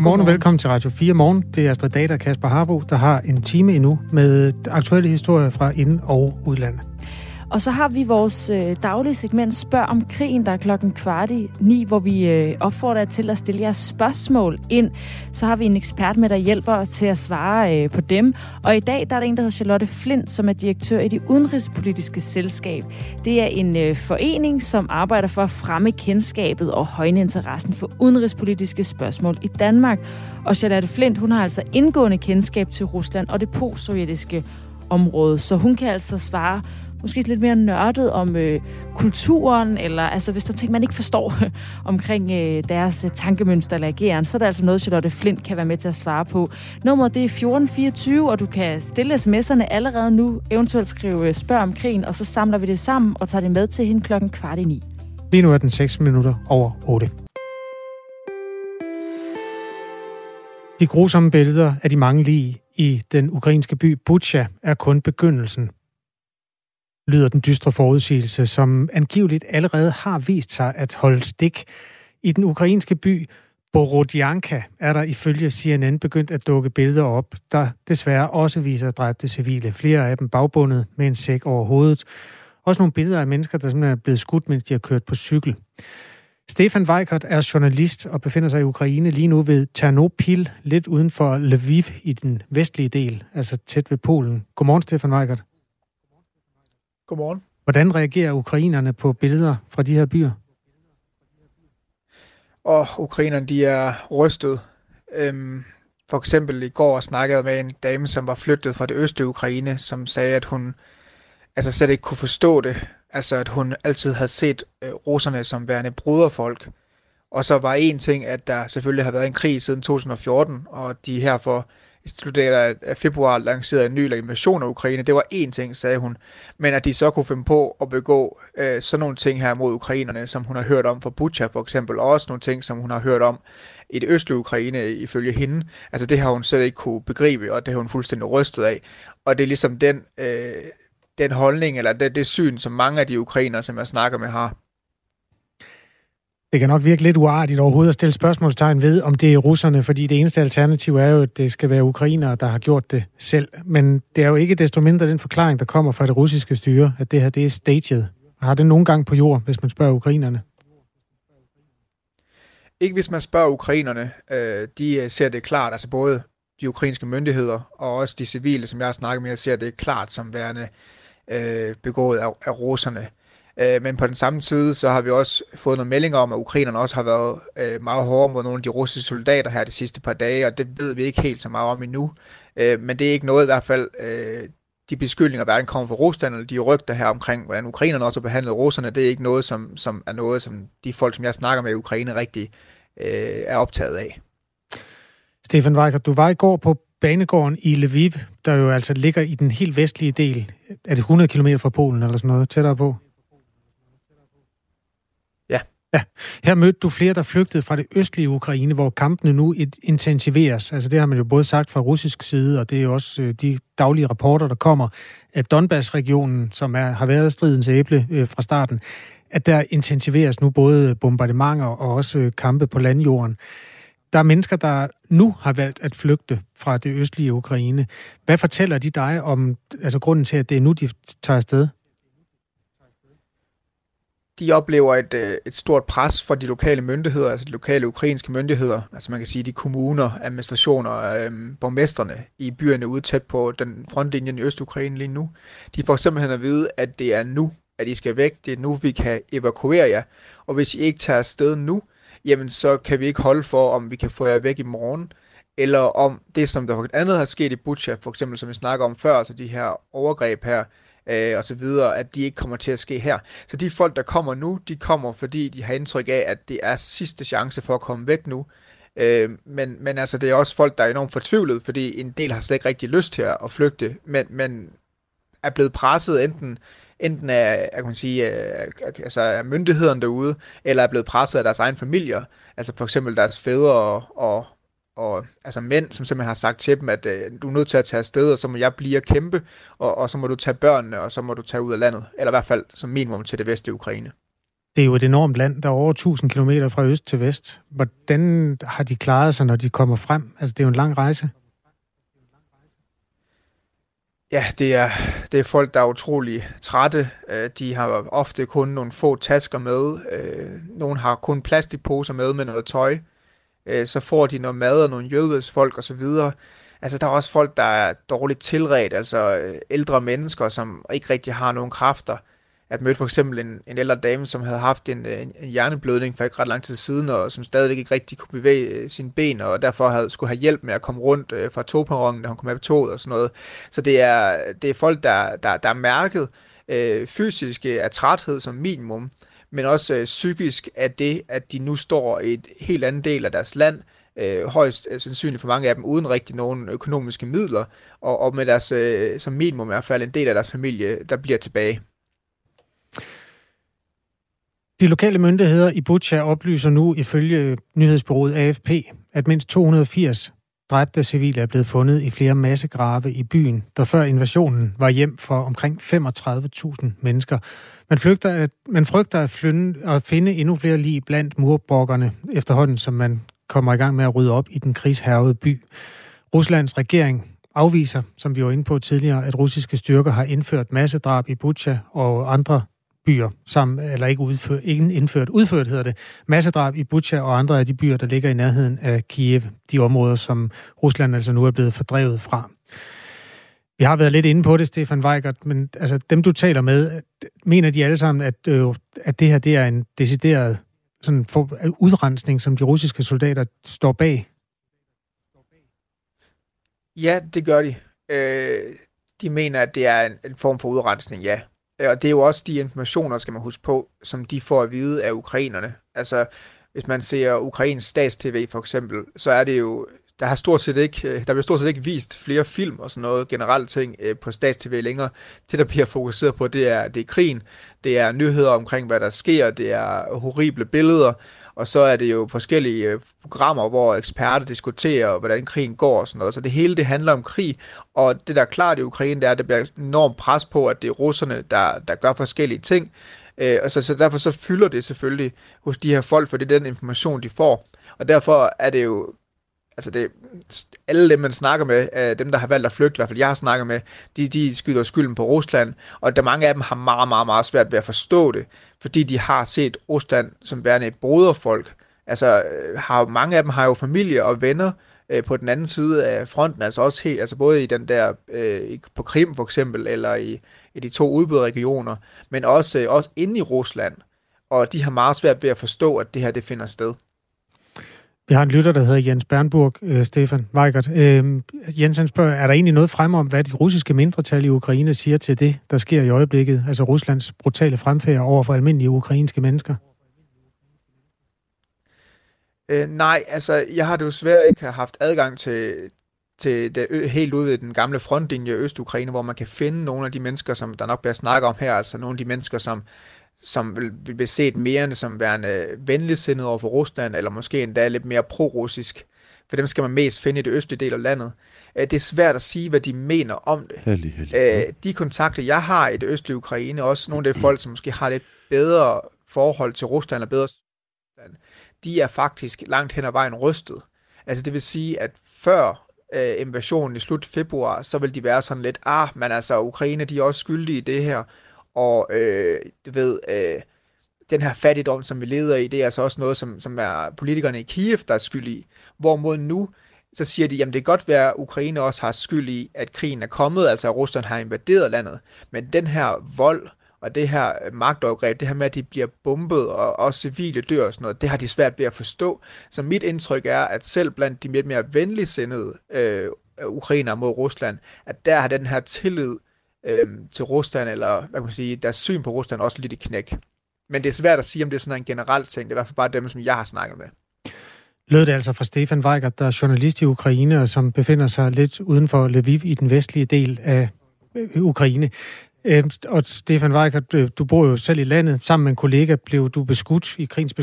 Godmorgen, og velkommen til Radio 4 Morgen. Det er Astrid Data og Kasper Harbo, der har en time endnu med aktuelle historier fra ind- og udlandet. Og så har vi vores øh, daglige segment Spørg om krigen, der er klokken kvart i ni, hvor vi øh, opfordrer til at stille jeres spørgsmål ind. Så har vi en ekspert med, der hjælper til at svare øh, på dem. Og i dag der er der en, der hedder Charlotte Flint, som er direktør i det udenrigspolitiske selskab. Det er en øh, forening, som arbejder for at fremme kendskabet og højne interessen for udenrigspolitiske spørgsmål i Danmark. Og Charlotte Flint, hun har altså indgående kendskab til Rusland og det postsovjetiske område, så hun kan altså svare måske lidt mere nørdet om øh, kulturen, eller altså hvis der er ting, man ikke forstår omkring øh, deres øh, tankemønster eller ageren, så er der altså noget, Charlotte Flint kan være med til at svare på. Nummeret det er 1424, og du kan stille sms'erne allerede nu, eventuelt skrive øh, spørg om krigen, og så samler vi det sammen og tager det med til hende klokken kvart i ni. Lige nu er den 6 minutter over 8. De grusomme billeder af de mange lige i den ukrainske by Bucha er kun begyndelsen lyder den dystre forudsigelse, som angiveligt allerede har vist sig at holde stik. I den ukrainske by Borodjanka er der ifølge CNN begyndt at dukke billeder op, der desværre også viser dræbte civile. Flere af dem bagbundet med en sæk over hovedet. Også nogle billeder af mennesker, der simpelthen er blevet skudt, mens de har kørt på cykel. Stefan Weikert er journalist og befinder sig i Ukraine lige nu ved Ternopil, lidt uden for Lviv i den vestlige del, altså tæt ved Polen. Godmorgen, Stefan Weikert. Godmorgen. Hvordan reagerer ukrainerne på billeder fra de her byer? Og ukrainerne, de er rystet. Øhm, for eksempel i går snakkede med en dame, som var flyttet fra det østlige Ukraine, som sagde, at hun altså slet ikke kunne forstå det. Altså, at hun altid havde set øh, russerne som værende bruderfolk. Og så var en ting, at der selvfølgelig har været en krig siden 2014, og de her for i slutningen af februar lancerede en ny invasion af Ukraine. Det var én ting, sagde hun. Men at de så kunne finde på at begå øh, sådan nogle ting her mod ukrainerne, som hun har hørt om fra Butcha for eksempel, og også nogle ting, som hun har hørt om i det østlige Ukraine ifølge hende. Altså det har hun slet ikke kunne begribe, og det har hun fuldstændig rystet af. Og det er ligesom den, øh, den holdning, eller det, det syn, som mange af de ukrainere, som jeg snakker med, har. Det kan nok virke lidt uartigt overhovedet at stille spørgsmålstegn ved, om det er russerne, fordi det eneste alternativ er jo, at det skal være ukrainere, der har gjort det selv. Men det er jo ikke desto mindre den forklaring, der kommer fra det russiske styre, at det her det er staged. Har det nogen gang på jord, hvis man spørger ukrainerne? Ikke hvis man spørger ukrainerne. Øh, de øh, ser det klart, altså både de ukrainske myndigheder og også de civile, som jeg har snakket med, ser det klart som værende øh, begået af russerne. Øh, men på den samme side, så har vi også fået nogle meldinger om, at ukrainerne også har været øh, meget hårde mod nogle af de russiske soldater her de sidste par dage, og det ved vi ikke helt så meget om endnu. Øh, men det er ikke noget i hvert fald, øh, de beskyldninger, der kommer fra Rusland, eller de rygter her omkring, hvordan ukrainerne også har behandlet russerne, det er ikke noget, som, som er noget, som de folk, som jeg snakker med i Ukraine, rigtig øh, er optaget af. Stefan Weicker, du var i går på banegården i Lviv, der jo altså ligger i den helt vestlige del. Er det 100 km fra Polen eller sådan noget, tættere på? Ja, her mødte du flere, der flygtede fra det østlige Ukraine, hvor kampene nu intensiveres. Altså det har man jo både sagt fra russisk side, og det er jo også øh, de daglige rapporter, der kommer, at Donbass-regionen, som er, har været stridens æble øh, fra starten, at der intensiveres nu både bombardementer og også øh, kampe på landjorden. Der er mennesker, der nu har valgt at flygte fra det østlige Ukraine. Hvad fortæller de dig om altså grunden til, at det er nu, de tager afsted? De oplever et, øh, et stort pres fra de lokale myndigheder, altså de lokale ukrainske myndigheder, altså man kan sige de kommuner, administrationer, øhm, borgmesterne i byerne ude tæt på den frontlinjen i Øst-Ukraine lige nu. De får simpelthen at vide, at det er nu, at I skal væk, det er nu, vi kan evakuere jer, og hvis I ikke tager afsted nu, jamen så kan vi ikke holde for, om vi kan få jer væk i morgen, eller om det, som der for andet har sket i Butcha, for eksempel, som vi snakker om før, altså de her overgreb her, øh, og så videre, at de ikke kommer til at ske her. Så de folk, der kommer nu, de kommer, fordi de har indtryk af, at det er sidste chance for at komme væk nu. Øh, men, men altså, det er også folk, der er enormt fortvivlet, fordi en del har slet ikke rigtig lyst til at flygte, men, men er blevet presset enten enten af, jeg kan sige, altså af myndighederne derude, eller er blevet presset af deres egen familier, altså for eksempel deres fædre og, og, og altså mænd, som simpelthen har sagt til dem, at øh, du er nødt til at tage afsted, og så må jeg blive og kæmpe, og, og så må du tage børnene, og så må du tage ud af landet, eller i hvert fald som minimum til det vestlige Ukraine. Det er jo et enormt land, der er over 1000 km fra øst til vest. Hvordan har de klaret sig, når de kommer frem? Altså, det er jo en lang rejse. Ja, det er, det er folk, der er utrolig trætte. Øh, de har ofte kun nogle få tasker med. Øh, nogle har kun plastikposer med med noget tøj. Øh, så får de noget mad og nogle folk og så videre. Altså, der er også folk, der er dårligt tilret, altså øh, ældre mennesker, som ikke rigtig har nogen kræfter. At mødte for eksempel en, en ældre dame, som havde haft en, en, en hjerneblødning for ikke ret lang tid siden, og som stadigvæk ikke rigtig kunne bevæge øh, sine ben, og derfor havde, skulle have hjælp med at komme rundt øh, fra togperronen, da hun kom med på toget og sådan noget. Så det er, det er folk, der, der, der er mærket øh, fysisk af træthed som minimum, men også øh, psykisk af det, at de nu står i et helt andet del af deres land, øh, højst øh, sandsynligt for mange af dem uden rigtig nogen økonomiske midler, og, og med deres, øh, som minimum i hvert fald, en del af deres familie, der bliver tilbage. De lokale myndigheder i Butcha oplyser nu ifølge nyhedsbyrået AFP, at mindst 280 dræbte civile er blevet fundet i flere massegrave i byen, der før invasionen var hjem for omkring 35.000 mennesker. Man, flygter, at, man frygter at, flynde, at finde endnu flere lige blandt murbrokkerne efterhånden, som man kommer i gang med at rydde op i den krigshærvede by. Ruslands regering afviser, som vi var inde på tidligere, at russiske styrker har indført massedrab i Butcha og andre byer, sammen, eller ikke, udført, ikke indført, udført hedder det, massedrab i Butcha og andre af de byer, der ligger i nærheden af Kiev, de områder, som Rusland altså nu er blevet fordrevet fra. Vi har været lidt inde på det, Stefan Weigert, men altså, dem du taler med, mener de alle sammen, at, øh, at det her det er en decideret sådan for, udrensning, som de russiske soldater står bag? Ja, det gør de. Øh, de mener, at det er en, en form for udrensning, ja. Og det er jo også de informationer, skal man huske på, som de får at vide af ukrainerne. Altså, hvis man ser ukrainsk stats-tv for eksempel, så er det jo, der har stort set ikke, øh, der bliver stort set ikke vist flere film og sådan noget generelt ting øh, på statstv længere. Det, der bliver fokuseret på, det er, det er krigen, det er nyheder omkring, hvad der sker, det er horrible billeder, og så er det jo forskellige øh, programmer, hvor eksperter diskuterer, hvordan krigen går og sådan noget. Så det hele det handler om krig, og det der er klart i Ukraine, det er, at der bliver enormt pres på, at det er russerne, der, der gør forskellige ting. Øh, og så, så derfor så fylder det selvfølgelig hos de her folk, for det er den information, de får. Og derfor er det jo altså det, alle dem, man snakker med, øh, dem, der har valgt at flygte, i hvert fald jeg har snakket med, de, de skyder skylden på Rusland, og der mange af dem har meget, meget, meget svært ved at forstå det, fordi de har set Rusland som værende et broderfolk. Altså, øh, har, mange af dem har jo familie og venner øh, på den anden side af fronten, altså også helt, altså både i den der, øh, på Krim for eksempel, eller i, i de to udbyderregioner, men også, øh, også inde i Rusland, og de har meget svært ved at forstå, at det her det finder sted. Vi har en lytter, der hedder Jens Bernburg, øh, Stefan Weigert. Øh, Jens han spørger, er der egentlig noget frem om, hvad de russiske mindretal i Ukraine siger til det, der sker i øjeblikket? Altså Ruslands brutale fremfærd over for almindelige ukrainske mennesker? Øh, nej, altså jeg har det svært ikke have haft adgang til, til det, helt ude i den gamle frontlinje i Øst-Ukraine, hvor man kan finde nogle af de mennesker, som der nok bliver snakket om her, altså nogle af de mennesker, som som vil, blive set mere som værende venligsindet over for Rusland, eller måske endda lidt mere pro-russisk. For dem skal man mest finde i det østlige del af landet. Øh, det er svært at sige, hvad de mener om det. Heldig, heldig. Øh, de kontakter, jeg har i det østlige Ukraine, også nogle af de folk, som måske har lidt bedre forhold til Rusland og bedre de er faktisk langt hen ad vejen rystet. Altså det vil sige, at før øh, invasionen i slut februar, så vil de være sådan lidt, ah, men altså Ukraine, de er også skyldige i det her, og øh, du ved, øh, den her fattigdom, som vi leder i, det er altså også noget, som, som er politikerne i Kiev, der er skyld i. Hvorimod nu, så siger de, jamen det kan godt være, at Ukraine også har skyld i, at krigen er kommet, altså at Rusland har invaderet landet. Men den her vold og det her øh, magtovergreb, det her med, at de bliver bombet, og også civile dør og sådan noget, det har de svært ved at forstå. Så mit indtryk er, at selv blandt de lidt mere venligsindede øh, ukrainer mod Rusland, at der har den her tillid øh, til Rusland, eller hvad kan man sige, deres syn på Rusland også lidt i knæk. Men det er svært at sige, om det er sådan en generel ting. Det er i hvert fald bare dem, som jeg har snakket med. Lød det altså fra Stefan Weigert, der er journalist i Ukraine, og som befinder sig lidt uden for Lviv i den vestlige del af øh, Ukraine. Øh, og Stefan Weigert, øh, du bor jo selv i landet. Sammen med en kollega blev du beskudt i krigens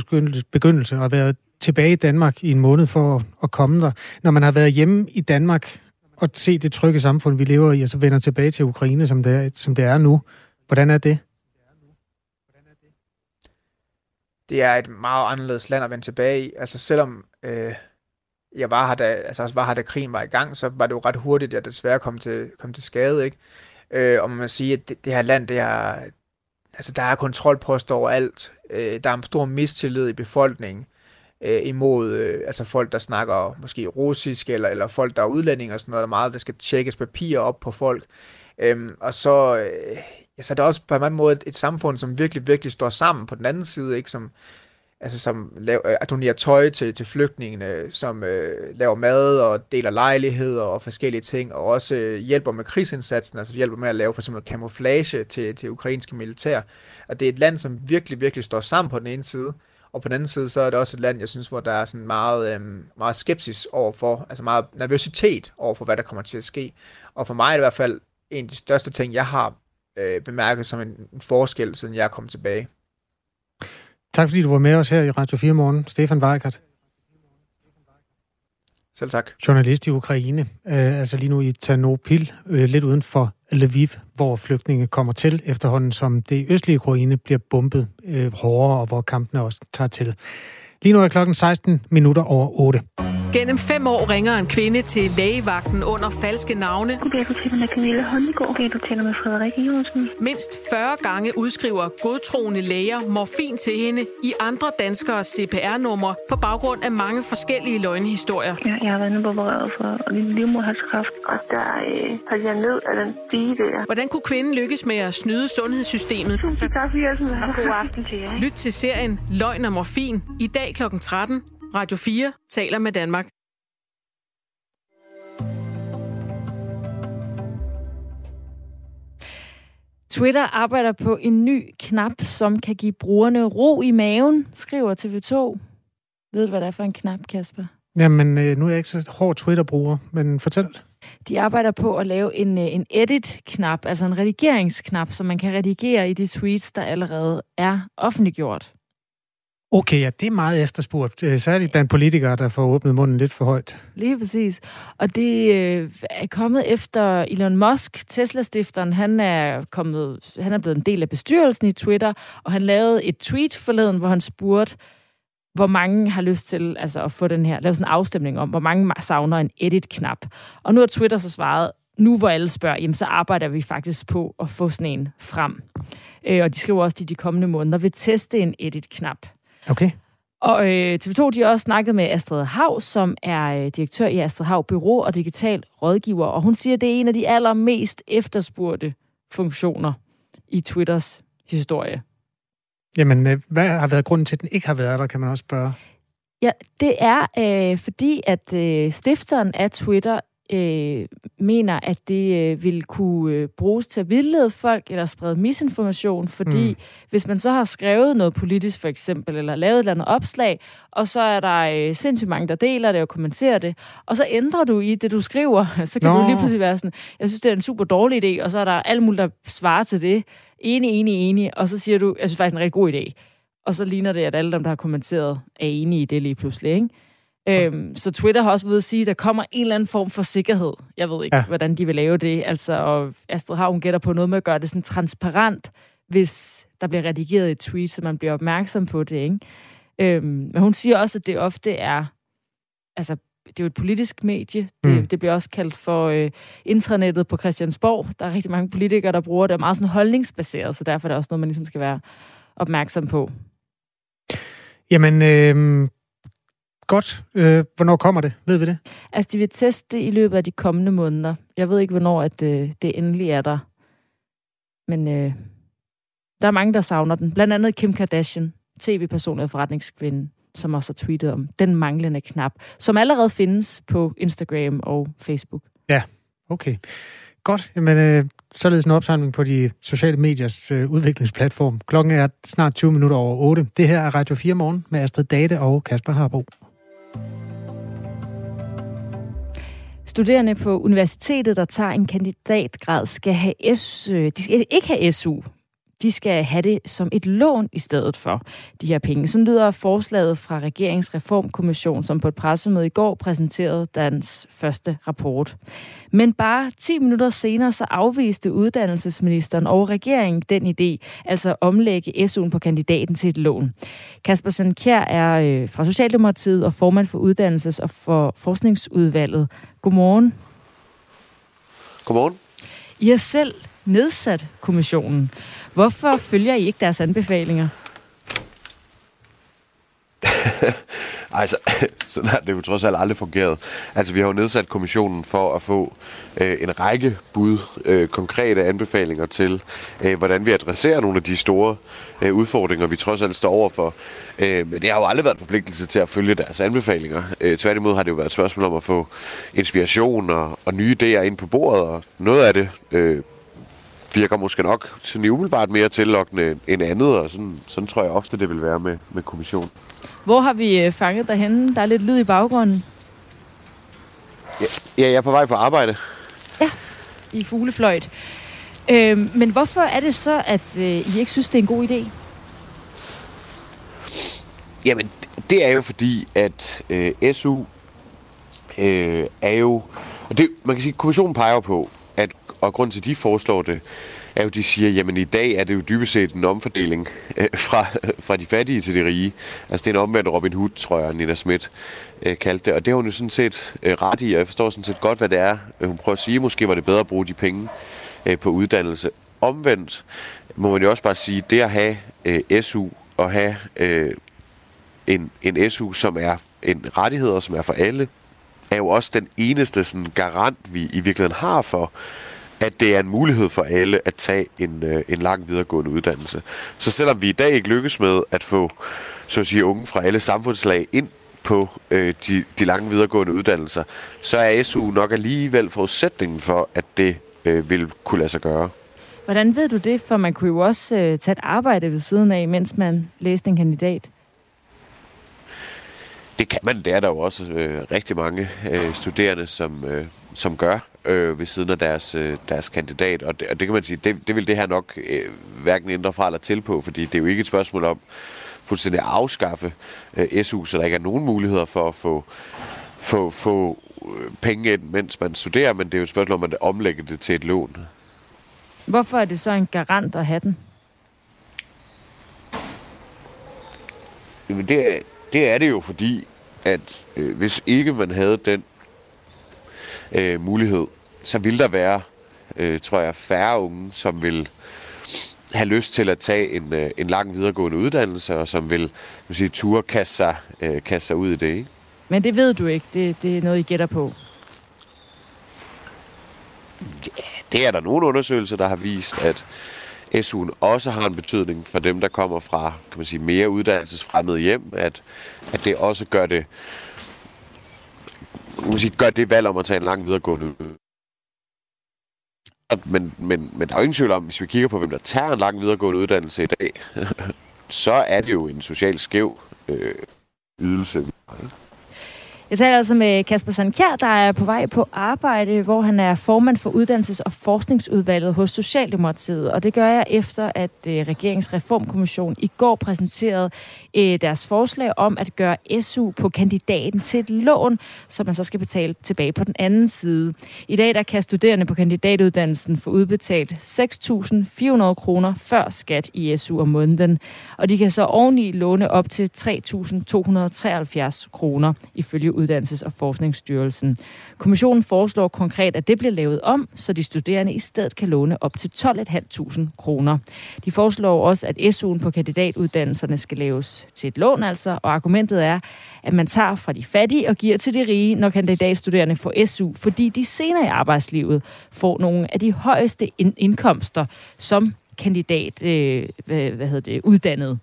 begyndelse og har været tilbage i Danmark i en måned for at komme der. Når man har været hjemme i Danmark at se det trygge samfund, vi lever i, og så vender tilbage til Ukraine, som det er, som det er nu. Hvordan er det? det er et meget anderledes land at vende tilbage i. Altså selvom øh, jeg var her, da, altså også var her, da krigen var i gang, så var det jo ret hurtigt, at jeg desværre kom til, kom til skade, ikke? Øh, og man må sige, at det, det her land, det er, altså der er kontrolposter overalt. Øh, der er en stor mistillid i befolkningen øh, imod øh, altså folk, der snakker måske russisk, eller, eller folk, der er udlændinge og sådan noget. Der meget, der skal tjekkes papirer op på folk. Øhm, og så, øh, ja, så er det også på en anden måde et, et samfund, som virkelig, virkelig står sammen på den anden side, ikke? Som, altså som laver, øh, donerer tøj til, til flygtningene, som øh, laver mad og deler lejligheder og forskellige ting, og også øh, hjælper med krigsindsatsen, altså hjælper med at lave for eksempel camouflage til, til ukrainske militær. Og det er et land, som virkelig, virkelig står sammen på den ene side, og på den anden side, så er det også et land, jeg synes, hvor der er sådan meget, øh, meget skepsis overfor, altså meget nervøsitet overfor, hvad der kommer til at ske. Og for mig er det i hvert fald en af de største ting, jeg har øh, bemærket som en, en forskel, siden jeg kommet tilbage. Tak fordi du var med os her i Radio 4 morgen, Stefan Weikert. Selv tak. Journalist i Ukraine, øh, altså lige nu i Ternopil, øh, lidt uden for Lviv, hvor flygtninge kommer til efterhånden, som det østlige Ukraine bliver bombet øh, hårdere, og hvor kampene også tager til. Lige nu er klokken 16 minutter over 8. Gennem fem år ringer en kvinde til lægevagten under falske navne. Goddag, du taler med Camilla Holmgaard. Goddag, du taler med Frederik Iversen. Mindst 40 gange udskriver godtroende læger morfin til hende i andre danskere CPR-numre på baggrund af mange forskellige løgnehistorier. Ja, jeg har været inde opereret for livmoderhalskræft, og der øh, faldt jeg ned af den stige der. Hvordan kunne kvinden lykkes med at snyde sundhedssystemet? Tusind tak for hjælpen, god aften til jer. Lyt til serien Løgn og Morfin i dag kl. 13. Radio 4 taler med Danmark. Twitter arbejder på en ny knap, som kan give brugerne ro i maven, skriver TV2. Ved du, hvad det er for en knap, Kasper? Jamen, nu er jeg ikke så hård Twitter-bruger, men fortæl. De arbejder på at lave en, en edit-knap, altså en redigeringsknap, så man kan redigere i de tweets, der allerede er offentliggjort. Okay, ja, det er meget efterspurgt. Øh, Særligt blandt politikere, der får åbnet munden lidt for højt. Lige præcis. Og det øh, er kommet efter Elon Musk, Tesla-stifteren. Han er, kommet, han er blevet en del af bestyrelsen i Twitter, og han lavede et tweet forleden, hvor han spurgte, hvor mange har lyst til altså, at få den her, lave sådan en afstemning om, hvor mange savner en edit-knap. Og nu har Twitter så svaret, nu hvor alle spørger, jamen, så arbejder vi faktisk på at få sådan en frem. Øh, og de skriver også, at de de kommende måneder vil teste en edit-knap. Okay. Og øh, TV2 de har også snakket med Astrid Hav, som er øh, direktør i Astrid Hav Bureau og digital rådgiver, og hun siger, at det er en af de allermest efterspurgte funktioner i Twitters historie. Jamen, øh, hvad har været grunden til, at den ikke har været der, kan man også spørge? Ja, det er øh, fordi, at øh, stifteren af Twitter øh, mener, at det øh, vil kunne øh, bruges til at vildlede folk eller sprede misinformation, fordi mm. hvis man så har skrevet noget politisk for eksempel, eller lavet et eller andet opslag, og så er der øh, sindssygt mange, der deler det og kommenterer det, og så ændrer du i det, du skriver, så kan Nå. du lige pludselig være sådan, jeg synes, det er en super dårlig idé, og så er der alt muligt, der svarer til det. Enig, enig, enig, og så siger du, jeg synes faktisk, det er en rigtig god idé. Og så ligner det, at alle dem, der har kommenteret, er enige i det lige pludselig, ikke? Øhm, så Twitter har også ved at sige, at der kommer en eller anden form for sikkerhed. Jeg ved ikke, ja. hvordan de vil lave det. Altså, og Astrid har hun gætter på noget med at gøre det sådan transparent, hvis der bliver redigeret et tweet, så man bliver opmærksom på det. Ikke? Øhm, men hun siger også, at det ofte er... Altså, det er jo et politisk medie. Det, mm. det bliver også kaldt for øh, intranettet på Christiansborg. Der er rigtig mange politikere, der bruger det. Det er meget sådan holdningsbaseret, så derfor er det også noget, man ligesom skal være opmærksom på. Jamen, øh, Godt. Øh, hvornår kommer det? Ved vi det? Altså, de vil teste det i løbet af de kommende måneder. Jeg ved ikke, hvornår at, øh, det endelig er der. Men øh, der er mange, der savner den. Blandt andet Kim Kardashian, tv-person og forretningskvinde, som også har tweetet om den manglende knap, som allerede findes på Instagram og Facebook. Ja, okay. Godt. Jamen, øh, således en opsamling på de sociale mediers øh, udviklingsplatform. Klokken er snart 20 minutter over 8. Det her er Radio 4 morgen med Astrid Date og Kasper Harbo. Studerende på universitetet, der tager en kandidatgrad, skal have SU. Øh, de skal ikke have SU de skal have det som et lån i stedet for de her penge. Så lyder forslaget fra regeringsreformkommission, som på et pressemøde i går præsenterede dens første rapport. Men bare 10 minutter senere så afviste uddannelsesministeren og regeringen den idé, altså omlægge SU'en på kandidaten til et lån. Kasper Sandkjær er øh, fra Socialdemokratiet og formand for uddannelses- og for forskningsudvalget. Godmorgen. Godmorgen. I har selv nedsat kommissionen. Hvorfor følger I ikke deres anbefalinger? altså, sådan har det jo trods alt aldrig fungeret. Altså, vi har jo nedsat kommissionen for at få øh, en række bud, øh, konkrete anbefalinger til, øh, hvordan vi adresserer nogle af de store øh, udfordringer, vi trods alt står overfor. Øh, men det har jo aldrig været en forpligtelse til at følge deres anbefalinger. Øh, tværtimod har det jo været et spørgsmål om at få inspiration og, og nye idéer ind på bordet, og noget af det øh, virker måske nok sådan umiddelbart mere tillokkende end andet, og sådan, sådan tror jeg ofte, det vil være med, med kommission. Hvor har vi øh, fanget dig henne? Der er lidt lyd i baggrunden. Ja, ja jeg er på vej på arbejde. Ja, i fuglefløjt. Øh, men hvorfor er det så, at øh, I ikke synes, det er en god idé? Jamen, det er jo fordi, at øh, SU øh, er jo... Og det, man kan sige, at kommissionen peger på, og grund til, at de foreslår det, er jo, de siger, jamen i dag er det jo dybest set en omfordeling øh, fra, fra de fattige til de rige. Altså det er en omvendt Robin Hood, tror jeg, Nina Schmidt øh, kaldte det. Og det har hun jo sådan set øh, ret i, og jeg forstår sådan set godt, hvad det er. Øh, hun prøver at sige, måske var det bedre at bruge de penge øh, på uddannelse. Omvendt må man jo også bare sige, det at have øh, SU og have øh, en, en SU, som er en rettighed, og som er for alle, er jo også den eneste sådan, garant, vi i virkeligheden har for, at det er en mulighed for alle at tage en, øh, en lang videregående uddannelse. Så selvom vi i dag ikke lykkes med at få så at sige, unge fra alle samfundslag ind på øh, de, de lange videregående uddannelser, så er SU nok alligevel forudsætningen for, at det øh, vil kunne lade sig gøre. Hvordan ved du det? For man kunne jo også øh, tage et arbejde ved siden af, mens man læste en kandidat. Det kan man. Det er der jo også øh, rigtig mange øh, studerende, som, øh, som gør øh, ved siden af deres, øh, deres kandidat. Og det, og det kan man sige, det, det vil det her nok øh, hverken ændre fra eller til på, fordi det er jo ikke et spørgsmål om fuldstændig at afskaffe øh, SU, så der ikke er nogen muligheder for at få, få, få øh, penge ind, mens man studerer, men det er jo et spørgsmål om at omlægge det til et lån. Hvorfor er det så en garant at have den? Jamen det, det er det jo fordi, at øh, hvis ikke man havde den øh, mulighed, så vil der være, øh, tror jeg, færre unge, som vil have lyst til at tage en, øh, en lang videregående uddannelse, og som vil vil sige, ture kaste sig, øh, kaste sig ud i det. Ikke? Men det ved du ikke. Det, det er noget, I gætter på. Ja, det er der nogle undersøgelser, der har vist, at SU'en også har en betydning for dem, der kommer fra kan man sige, mere uddannelsesfremmede hjem, at, at det også gør det, man sige, gør det valg om at tage en lang videregående men, men, men der er jo ingen tvivl om, hvis vi kigger på, hvem der tager en lang videregående uddannelse i dag, så er det jo en socialt skæv øh, ydelse. Jeg taler altså med Kasper Sandkjær, der er på vej på arbejde, hvor han er formand for Uddannelses- og Forskningsudvalget hos Socialdemokratiet. Og det gør jeg efter, at øh, Regeringsreformkommissionen i går præsenterede øh, deres forslag om at gøre SU på kandidaten til et lån, som man så skal betale tilbage på den anden side. I dag der kan studerende på kandidatuddannelsen få udbetalt 6.400 kroner før skat i SU om måneden. Og de kan så oveni låne op til 3.273 kroner ifølge Uddannelses- og Forskningsstyrelsen. Kommissionen foreslår konkret, at det bliver lavet om, så de studerende i stedet kan låne op til 12.500 kroner. De foreslår også, at SU'en på kandidatuddannelserne skal laves til et lån altså, og argumentet er, at man tager fra de fattige og giver til de rige, når kandidatstuderende får SU, fordi de senere i arbejdslivet får nogle af de højeste indkomster som kandidat, øh, hvad, hvad hedder det, uddannet.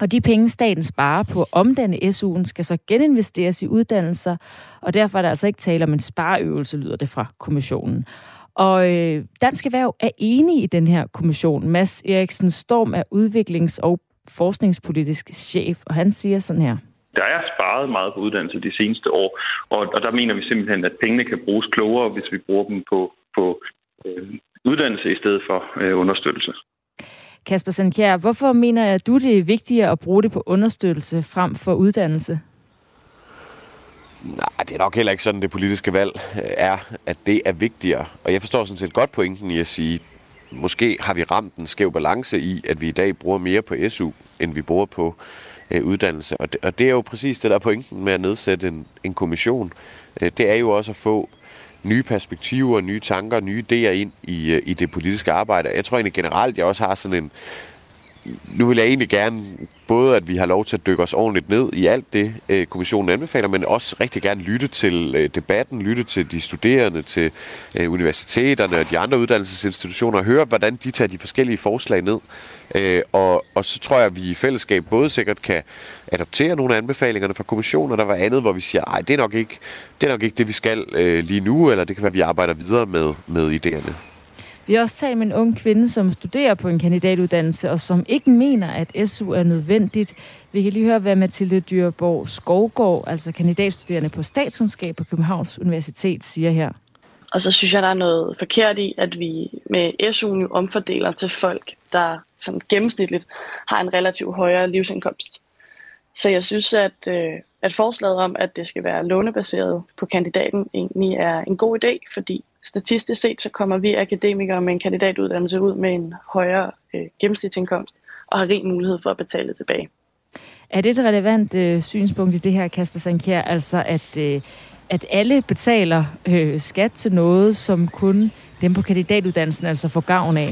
Og de penge, staten sparer på at omdanne SU'en, skal så geninvesteres i uddannelser, og derfor er der altså ikke tale om en spareøvelse, lyder det fra kommissionen. Og øh, Dansk Erhverv er enig i den her kommission. Mads Eriksen Storm er udviklings- og forskningspolitisk chef, og han siger sådan her. Der er sparet meget på uddannelse de seneste år, og, og der mener vi simpelthen, at pengene kan bruges klogere, hvis vi bruger dem på, på øh, uddannelse i stedet for øh, understøttelse. Kasper Sandkjær, hvorfor mener du, det er vigtigere at bruge det på understøttelse frem for uddannelse? Nej, det er nok heller ikke sådan, det politiske valg øh, er, at det er vigtigere. Og jeg forstår sådan set godt pointen i at sige, måske har vi ramt en skæv balance i, at vi i dag bruger mere på SU, end vi bruger på øh, uddannelse. Og det, og det er jo præcis det, der er pointen med at nedsætte en, en kommission. Øh, det er jo også at få nye perspektiver, nye tanker, nye idéer ind i, øh, i det politiske arbejde. Jeg tror egentlig generelt, jeg også har sådan en nu vil jeg egentlig gerne både, at vi har lov til at dykke os ordentligt ned i alt det, øh, kommissionen anbefaler, men også rigtig gerne lytte til øh, debatten, lytte til de studerende, til øh, universiteterne og de andre uddannelsesinstitutioner, og høre, hvordan de tager de forskellige forslag ned. Øh, og, og så tror jeg, at vi i fællesskab både sikkert kan adoptere nogle af anbefalingerne fra kommissionen, og der var andet, hvor vi siger, nej, det er nok ikke det, er nok ikke det vi skal øh, lige nu, eller det kan være, at vi arbejder videre med, med idéerne. Vi har også talt med en ung kvinde, som studerer på en kandidatuddannelse, og som ikke mener, at SU er nødvendigt. Vi kan lige høre, hvad Mathilde Dyrborg Skovgård, altså kandidatstuderende på statskundskab på Københavns Universitet, siger her. Og så synes jeg, der er noget forkert i, at vi med SU'en jo omfordeler til folk, der sådan gennemsnitligt har en relativt højere livsindkomst. Så jeg synes, at, øh, at forslaget om, at det skal være lånebaseret på kandidaten, egentlig er en god idé, fordi statistisk set, så kommer vi akademikere med en kandidatuddannelse ud med en højere øh, gennemsnitsindkomst og har rig mulighed for at betale tilbage. Er det et relevant øh, synspunkt i det her, Kasper Sankjær, altså at, øh, at alle betaler øh, skat til noget, som kun dem på kandidatuddannelsen altså får gavn af?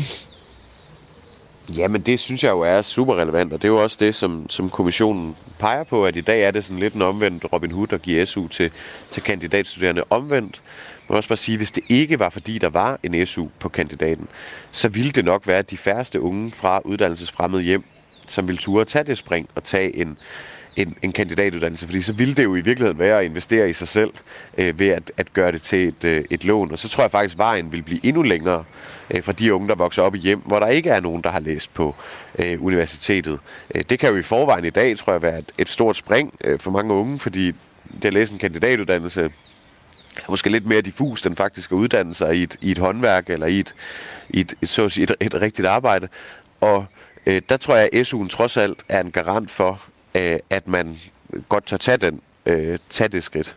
Jamen det synes jeg jo er super relevant, og det er jo også det, som, som kommissionen peger på, at i dag er det sådan lidt en omvendt Robin Hood, der giver SU til, til kandidatstuderende omvendt må også bare sige, hvis det ikke var fordi, der var en SU på kandidaten, så ville det nok være de færreste unge fra uddannelsesfremmede hjem, som ville ture at tage det spring og tage en, en, en kandidatuddannelse, fordi så ville det jo i virkeligheden være at investere i sig selv øh, ved at, at gøre det til et, øh, et lån. Og så tror jeg faktisk, at vejen vil blive endnu længere øh, for de unge, der vokser op i hjem, hvor der ikke er nogen, der har læst på øh, universitetet. Øh, det kan jo i forvejen i dag, tror jeg, være et, et stort spring øh, for mange unge, fordi det at læse en kandidatuddannelse er måske lidt mere diffus, den faktisk at uddanne sig i et, i et håndværk eller i et, i et, et, så at sige, et, et rigtigt arbejde. Og øh, der tror jeg, at SU'en trods alt er en garant for, øh, at man godt tør tage, den, øh, tage det skridt.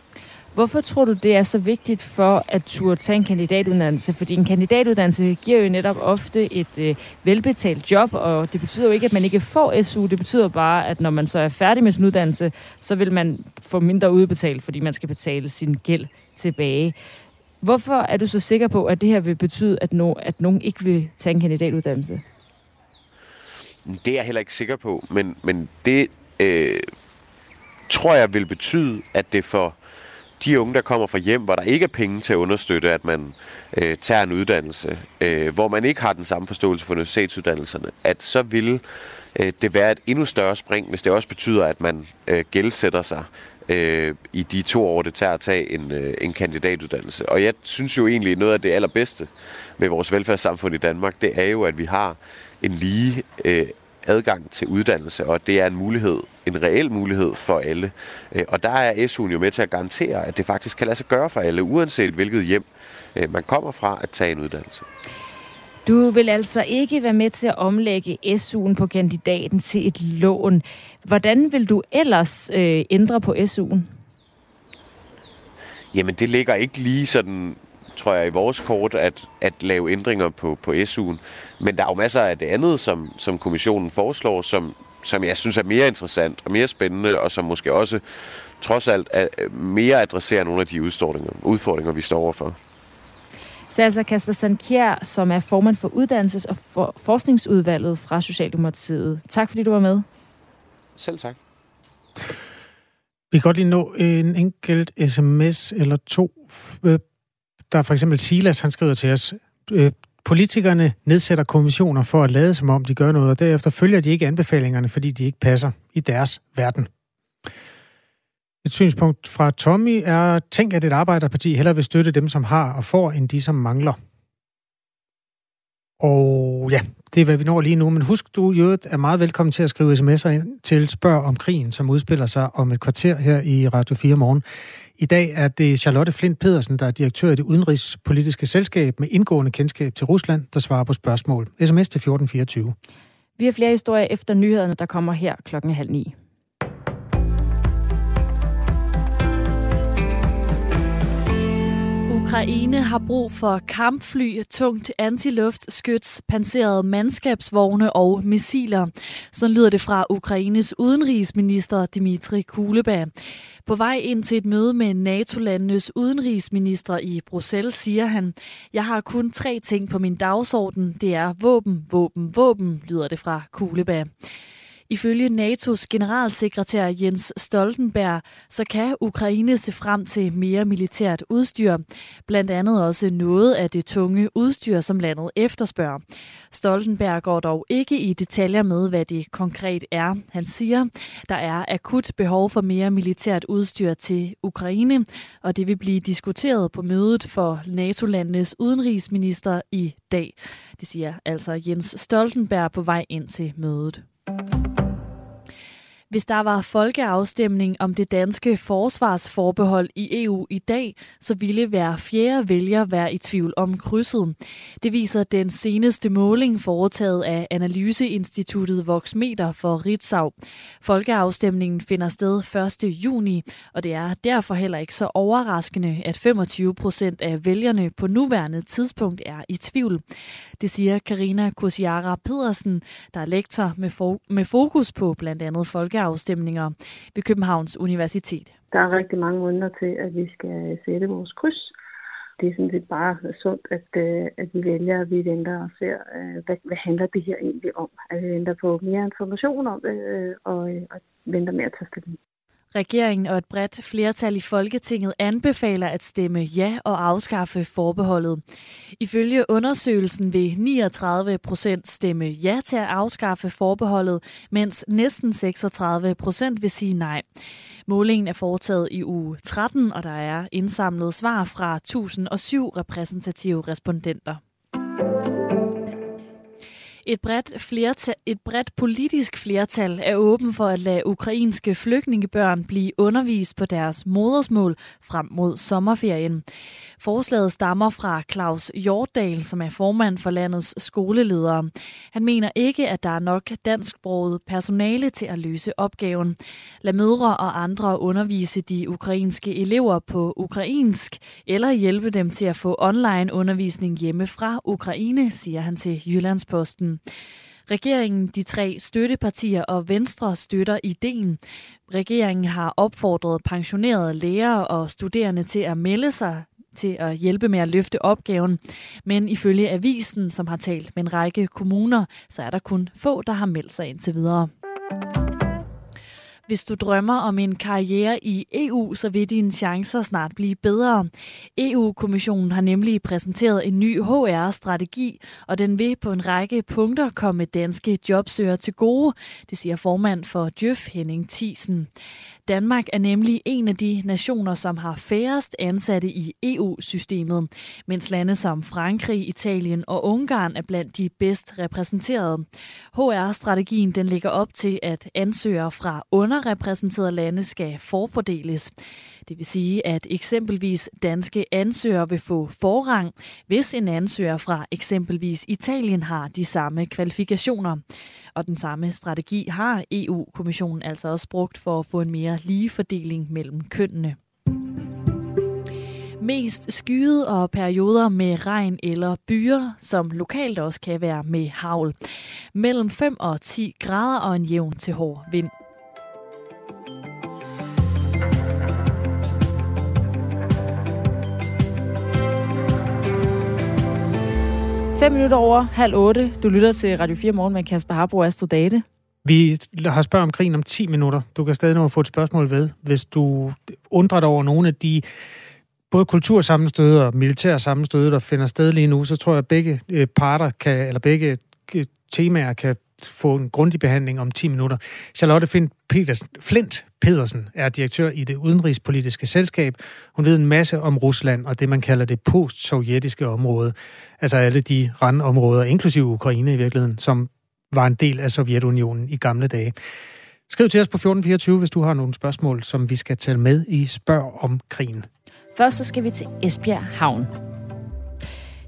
Hvorfor tror du, det er så vigtigt for at turde tage en kandidatuddannelse? Fordi en kandidatuddannelse giver jo netop ofte et øh, velbetalt job, og det betyder jo ikke, at man ikke får SU. Det betyder bare, at når man så er færdig med sin uddannelse, så vil man få mindre udbetalt, fordi man skal betale sin gæld tilbage. Hvorfor er du så sikker på, at det her vil betyde, at, no, at nogen ikke vil tage en kandidatuddannelse? Det er jeg heller ikke sikker på, men, men det øh, tror jeg vil betyde, at det for de unge, der kommer fra hjem, hvor der ikke er penge til at understøtte, at man øh, tager en uddannelse, øh, hvor man ikke har den samme forståelse for universitetsuddannelserne, at så vil øh, det være et endnu større spring, hvis det også betyder, at man øh, gældsætter sig øh, i de to år, det tager at tage en, øh, en kandidatuddannelse. Og jeg synes jo egentlig, noget af det allerbedste med vores velfærdssamfund i Danmark, det er jo, at vi har en lige øh, adgang til uddannelse, og det er en mulighed, en reel mulighed for alle. Øh, og der er SU'en jo med til at garantere, at det faktisk kan lade sig gøre for alle, uanset hvilket hjem øh, man kommer fra, at tage en uddannelse. Du vil altså ikke være med til at omlægge SU'en på kandidaten til et lån. Hvordan vil du ellers øh, ændre på SU'en? Jamen, det ligger ikke lige sådan, tror jeg, i vores kort, at, at lave ændringer på, på SU'en. Men der er jo masser af det andet, som, som kommissionen foreslår, som, som jeg synes er mere interessant og mere spændende, og som måske også trods alt er, mere adresserer nogle af de udfordringer, udfordringer vi står overfor. Så altså Kasper Sandkjær, som er formand for Uddannelses- og for Forskningsudvalget fra Socialdemokratiet. Tak fordi du var med. Selv tak. Vi kan godt lige nå en enkelt sms eller to. Øh, der er for eksempel Silas, han skriver til os, øh, politikerne nedsætter kommissioner for at lade som om de gør noget, og derefter følger de ikke anbefalingerne, fordi de ikke passer i deres verden. Et synspunkt fra Tommy er, tænk at et arbejderparti hellere vil støtte dem, som har og får, end de, som mangler. Og ja, det er, hvad vi når lige nu. Men husk, du jo er meget velkommen til at skrive sms'er ind til Spørg om krigen, som udspiller sig om et kvarter her i Radio 4 morgen. I dag er det Charlotte Flint Pedersen, der er direktør i det udenrigspolitiske selskab med indgående kendskab til Rusland, der svarer på spørgsmål. SMS til 1424. Vi har flere historier efter nyhederne, der kommer her klokken halv ni. Ukraine har brug for kampfly, tungt antiluftskyts, panserede mandskabsvogne og missiler. Så lyder det fra Ukraines udenrigsminister Dmitri Kuleba. På vej ind til et møde med NATO-landenes udenrigsminister i Bruxelles siger han, jeg har kun tre ting på min dagsorden. Det er våben, våben, våben, lyder det fra Kuleba. Ifølge NATO's generalsekretær Jens Stoltenberg, så kan Ukraine se frem til mere militært udstyr. Blandt andet også noget af det tunge udstyr, som landet efterspørger. Stoltenberg går dog ikke i detaljer med, hvad det konkret er. Han siger, der er akut behov for mere militært udstyr til Ukraine, og det vil blive diskuteret på mødet for NATO-landenes udenrigsminister i dag. Det siger altså Jens Stoltenberg på vej ind til mødet. Hvis der var folkeafstemning om det danske forsvarsforbehold i EU i dag, så ville hver fjerde vælger være i tvivl om krydset. Det viser den seneste måling foretaget af Analyseinstituttet Voxmeter for Ritzau. Folkeafstemningen finder sted 1. juni, og det er derfor heller ikke så overraskende, at 25 procent af vælgerne på nuværende tidspunkt er i tvivl. Det siger Karina Kusiara Pedersen, der er lektor med, fokus på blandt andet folke folkeafstemninger ved Københavns Universitet. Der er rigtig mange måneder til, at vi skal øh, sætte vores kryds. Det er sådan set bare sundt, at, øh, at vi vælger, at vi venter og ser, øh, hvad, hvad handler det her egentlig om. At vi venter på mere information om det, og, og venter med at tage stilling. Regeringen og et bredt flertal i Folketinget anbefaler at stemme ja og afskaffe forbeholdet. Ifølge undersøgelsen vil 39 procent stemme ja til at afskaffe forbeholdet, mens næsten 36 procent vil sige nej. Målingen er foretaget i uge 13, og der er indsamlet svar fra 1007 repræsentative respondenter. Et bredt, flertal, et bredt politisk flertal er åben for at lade ukrainske flygtningebørn blive undervist på deres modersmål frem mod sommerferien. Forslaget stammer fra Claus Jordal, som er formand for landets skoleledere. Han mener ikke, at der er nok dansksproget personale til at løse opgaven. Lad mødre og andre undervise de ukrainske elever på ukrainsk, eller hjælpe dem til at få online undervisning hjemme fra Ukraine, siger han til Jyllandsposten. Regeringen, de tre støttepartier og Venstre støtter ideen. Regeringen har opfordret pensionerede lærere og studerende til at melde sig til at hjælpe med at løfte opgaven. Men ifølge avisen, som har talt med en række kommuner, så er der kun få, der har meldt sig indtil videre. Hvis du drømmer om en karriere i EU, så vil dine chancer snart blive bedre. EU-kommissionen har nemlig præsenteret en ny HR-strategi, og den vil på en række punkter komme danske jobsøgere til gode, det siger formand for Djøf Henning Thiesen. Danmark er nemlig en af de nationer, som har færrest ansatte i EU-systemet, mens lande som Frankrig, Italien og Ungarn er blandt de bedst repræsenterede. HR-strategien den ligger op til, at ansøgere fra underrepræsenterede lande skal forfordeles. Det vil sige, at eksempelvis danske ansøgere vil få forrang, hvis en ansøger fra eksempelvis Italien har de samme kvalifikationer. Og den samme strategi har EU-kommissionen altså også brugt for at få en mere lige fordeling mellem kønnene. Mest skyet og perioder med regn eller byer, som lokalt også kan være med havl. Mellem 5 og 10 grader og en jævn til hård vind. 5 minutter over halv 8. Du lytter til Radio 4 Morgen med Kasper Harbo og Astrid Date. Vi har spørg om krigen om 10 minutter. Du kan stadig nå at få et spørgsmål ved. Hvis du undrer dig over nogle af de både kultursammenstød og militære sammenstød, der finder sted lige nu, så tror jeg, at begge øh, parter kan, eller begge øh, temaer kan få en grundig behandling om 10 minutter. Charlotte Flint Petersen, Flint Pedersen er direktør i det udenrigspolitiske selskab. Hun ved en masse om Rusland og det, man kalder det post-sovjetiske område. Altså alle de randområder, inklusive Ukraine i virkeligheden, som var en del af Sovjetunionen i gamle dage. Skriv til os på 1424, hvis du har nogle spørgsmål, som vi skal tale med i Spørg om krigen. Først så skal vi til Esbjerg Havn.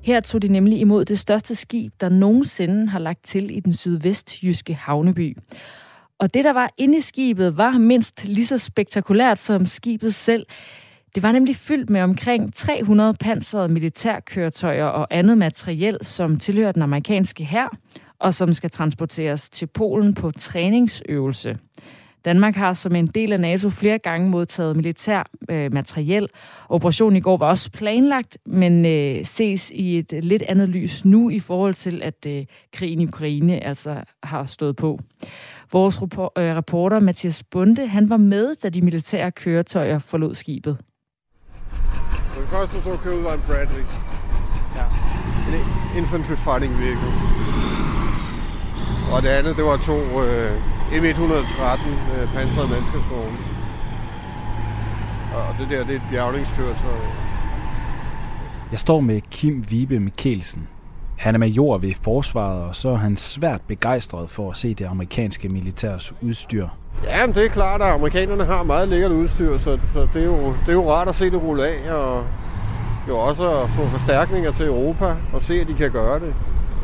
Her tog de nemlig imod det største skib, der nogensinde har lagt til i den sydvestjyske havneby. Og det, der var inde i skibet, var mindst lige så spektakulært som skibet selv. Det var nemlig fyldt med omkring 300 pansrede militærkøretøjer og andet materiel, som tilhører den amerikanske hær, og som skal transporteres til Polen på træningsøvelse. Danmark har som en del af NATO flere gange modtaget militær øh, materiel. Operationen i går var også planlagt, men øh, ses i et lidt andet lys nu i forhold til, at øh, krigen i Ukraine altså har stået på. Vores øh, reporter Mathias Bunde, han var med, da de militære køretøjer forlod skibet. Den første så kørte var en Bradley. Ja. En infantry fighting vehicle. Og det andet, det var to øh, M113 øh, pansrede mandskabsvogne. Og det der, det er et bjergningskøretøj. Jeg står med Kim Vibe Mikkelsen. Han er major ved forsvaret, og så er han svært begejstret for at se det amerikanske militærs udstyr. Ja, men det er klart, at amerikanerne har meget lækkert udstyr, så, så det, er jo, det er jo rart at se det rulle af, og jo også at få forstærkninger til Europa, og se, at de kan gøre det.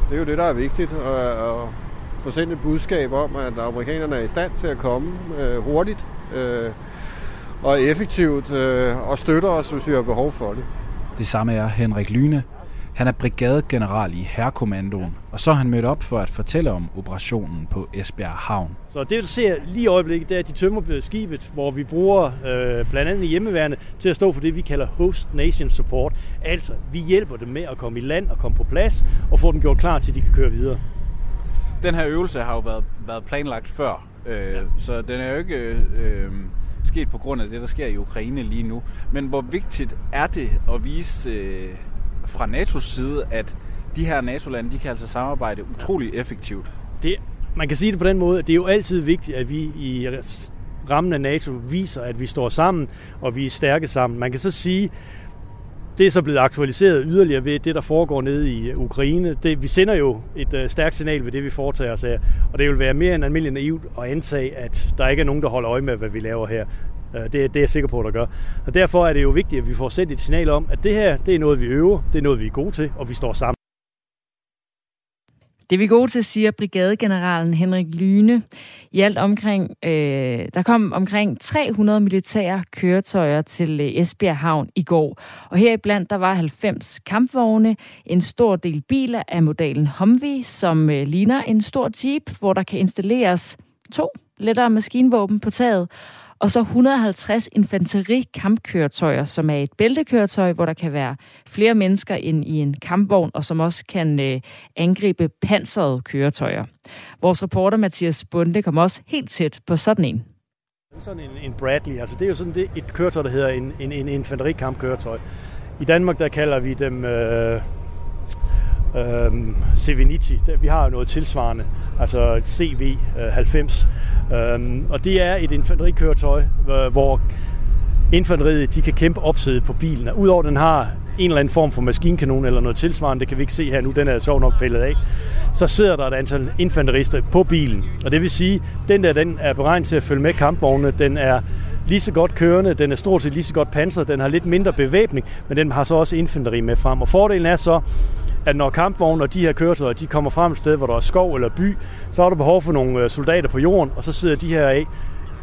Det er jo det, der er vigtigt, og, og få sendt et budskab om, at amerikanerne er i stand til at komme øh, hurtigt øh, og effektivt øh, og støtter os, hvis vi har behov for det. Det samme er Henrik Lyne. Han er brigadegeneral i Herrekommandoen, og så er han mødt op for at fortælle om operationen på Esbjerg Havn. Så det, du ser lige i øjeblikket, det er, at de tømmer skibet, hvor vi bruger øh, blandt andet hjemmeværende til at stå for det, vi kalder Host Nation Support. Altså, vi hjælper dem med at komme i land og komme på plads, og få dem gjort klar til, at de kan køre videre den her øvelse har jo været, været planlagt før, øh, ja. så den er jo ikke øh, sket på grund af det, der sker i Ukraine lige nu. Men hvor vigtigt er det at vise øh, fra NATO's side, at de her NATO-lande, de kan altså samarbejde utrolig effektivt? Det, man kan sige det på den måde, at det er jo altid vigtigt, at vi i rammen af NATO viser, at vi står sammen, og vi er stærke sammen. Man kan så sige, det er så blevet aktualiseret yderligere ved det, der foregår nede i øh, Ukraine. Det, vi sender jo et øh, stærkt signal ved det, vi foretager os her, og det vil være mere end almindeligt naivt at antage, at der ikke er nogen, der holder øje med, hvad vi laver her. Øh, det, det er jeg sikker på, der gør. Og derfor er det jo vigtigt, at vi får sendt et signal om, at det her, det er noget, vi øver, det er noget, vi er gode til, og vi står sammen. Det er vi gode til, siger brigadegeneralen Henrik Lyne. I alt omkring, øh, der kom omkring 300 militære køretøjer til øh, Esbjerg Havn i går. Og heriblandt der var 90 kampvogne, en stor del biler af modellen Humvee, som øh, ligner en stor jeep, hvor der kan installeres to lettere maskinvåben på taget, og så 150 infanterikampkøretøjer, som er et bæltekøretøj, hvor der kan være flere mennesker end i en kampvogn, og som også kan øh, angribe pansrede køretøjer. Vores reporter Mathias Bunde kom også helt tæt på sådan en. Sådan en, en Bradley, altså det er jo sådan det, et køretøj, der hedder en, en, en infanterikampkøretøj. I Danmark, der kalder vi dem øh, øh, Sevenici. Vi har jo noget tilsvarende, altså CV90. Øh, øhm, og det er et infanterikøretøj, øh, hvor infanteriet de kan kæmpe opsædet på bilen. Udover at den har en eller anden form for maskinkanon eller noget tilsvarende, det kan vi ikke se her nu, den er sjov nok pillet af, så sidder der et antal infanterister på bilen. Og det vil sige, den der den er beregnet til at følge med kampvognene, den er lige så godt kørende, den er stort set lige så godt pansret, den har lidt mindre bevæbning, men den har så også infanteri med frem. Og fordelen er så, at når kampvogne og de her køretøjer, de kommer frem et sted, hvor der er skov eller by, så er der behov for nogle øh, soldater på jorden, og så sidder de her af.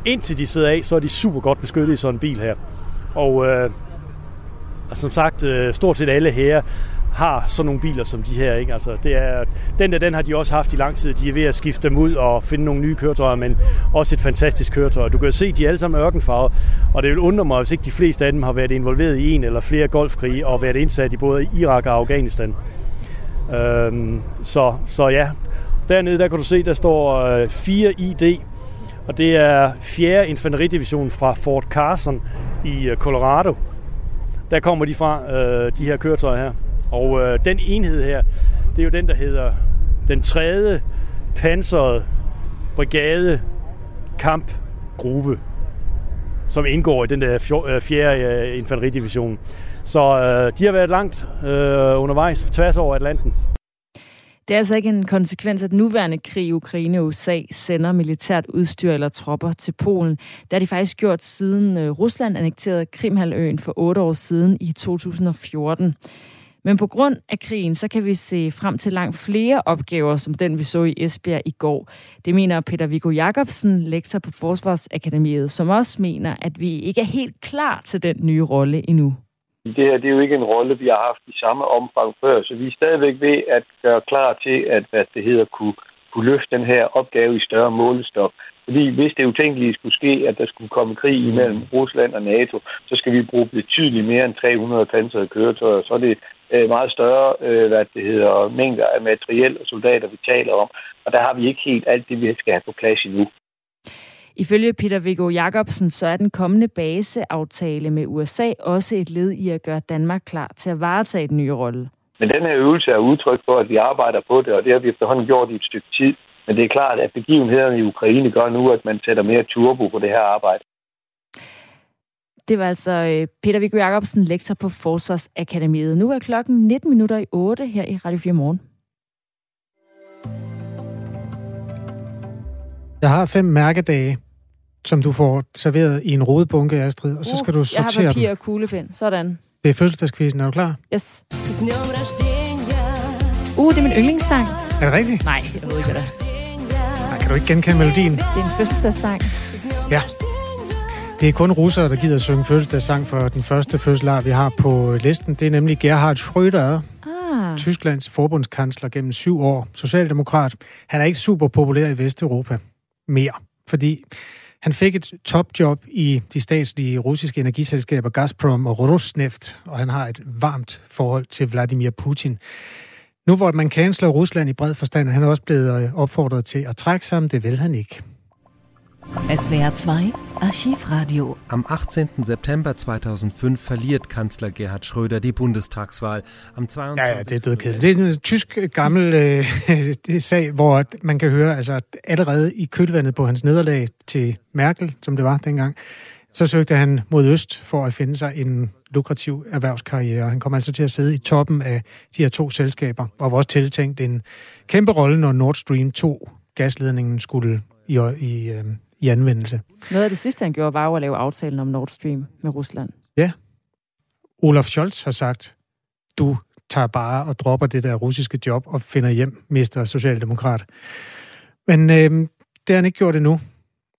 Indtil de sidder af, så er de super godt beskyttet i sådan en bil her. Og øh, som sagt, øh, stort set alle her har sådan nogle biler som de her. Ikke? Altså, det er, den der, den har de også haft i lang tid. De er ved at skifte dem ud og finde nogle nye køretøjer, men også et fantastisk køretøj. Du kan se, de er alle sammen ørkenfarvet, og det vil undre mig, hvis ikke de fleste af dem har været involveret i en eller flere golfkrige og været indsat i både Irak og Afghanistan. Øhm, så, så ja, dernede der kan du se, der står øh, 4 ID, og det er 4. infanteridivision fra Fort Carson i øh, Colorado. Der kommer de fra, øh, de her køretøjer her. Og øh, den enhed her, det er jo den, der hedder den 3. pansrede brigade kampgruppe, som indgår i den der 4. Øh, øh, infanteridivision. Så øh, de har været langt øh, undervejs tværs over Atlanten. Det er altså ikke en konsekvens, at nuværende krig i Ukraine og USA sender militært udstyr eller tropper til Polen. Det har de faktisk gjort siden øh, Rusland annekterede Krimhaløen for otte år siden i 2014. Men på grund af krigen, så kan vi se frem til langt flere opgaver, som den vi så i Esbjerg i går. Det mener Peter Viggo Jacobsen, lektor på Forsvarsakademiet, som også mener, at vi ikke er helt klar til den nye rolle endnu. Det her det er jo ikke en rolle, vi har haft i samme omfang før, så vi er stadigvæk ved at gøre klar til, at hvad det hedder, kunne, kunne løfte den her opgave i større målestok. Fordi hvis det utænkelige skulle ske, at der skulle komme krig imellem Rusland og NATO, så skal vi bruge betydeligt mere end 300 pansrede køretøjer. Så er det øh, meget større øh, hvad det hedder, mængder af materiel og soldater, vi taler om. Og der har vi ikke helt alt det, vi skal have på plads endnu. Ifølge Peter Viggo Jacobsen, så er den kommende baseaftale med USA også et led i at gøre Danmark klar til at varetage den nye rolle. Men den her øvelse er udtryk for, at vi arbejder på det, og det har vi efterhånden gjort i et stykke tid. Men det er klart, at begivenhederne i Ukraine gør nu, at man sætter mere turbo på det her arbejde. Det var altså øh, Peter Viggo Jacobsen, lektor på Forsvarsakademiet. Nu er klokken 19 minutter i 8 her i Radio 4 Morgen. Jeg har fem mærkedage, som du får serveret i en rodebunke, Astrid, og så skal du sortere Jeg har papir dem. og kuglepen. Sådan. Det er fødselsdagskvisten, er du klar? Yes. Uh, det er min yndlingssang. Er det rigtigt? Nej, jeg ved ikke, hvad det er. Nej, kan du ikke genkende melodien? Det er en fødselsdagssang. Ja. Det er kun russere, der gider synge fødselsdagssang for den første fødselar, vi har på listen. Det er nemlig Gerhard Schröder, Ah. Tysklands forbundskansler gennem syv år, socialdemokrat. Han er ikke super populær i Vesteuropa mere, fordi han fik et topjob i de statslige russiske energiselskaber Gazprom og Rosneft, og han har et varmt forhold til Vladimir Putin. Nu hvor man kansler Rusland i bred forstand, er han også blevet øh, opfordret til at trække sig, det vil han ikke. SWR 2 Archivradio. Am 18. September 2005 verliert Kanzler Gerhard Schröder die Bundestagswahl. Am 22. Ja, ja, det er dødkedeligt. Det er en tysk gammel øh, sag, hvor man kan høre, altså at allerede i kølvandet på hans nederlag til Merkel, som det var dengang, så søgte han mod øst for at finde sig en lukrativ erhvervskarriere. Han kom altså til at sidde i toppen af de her to selskaber, og var også tiltænkt en kæmpe rolle, når Nord Stream 2 gasledningen skulle i, i, øh, i anvendelse. Noget af det sidste, han gjorde, var jo at lave aftalen om Nord Stream med Rusland. Ja. Olaf Scholz har sagt, du tager bare og dropper det der russiske job og finder hjem, mister Socialdemokrat. Men øh, det har han ikke gjort endnu.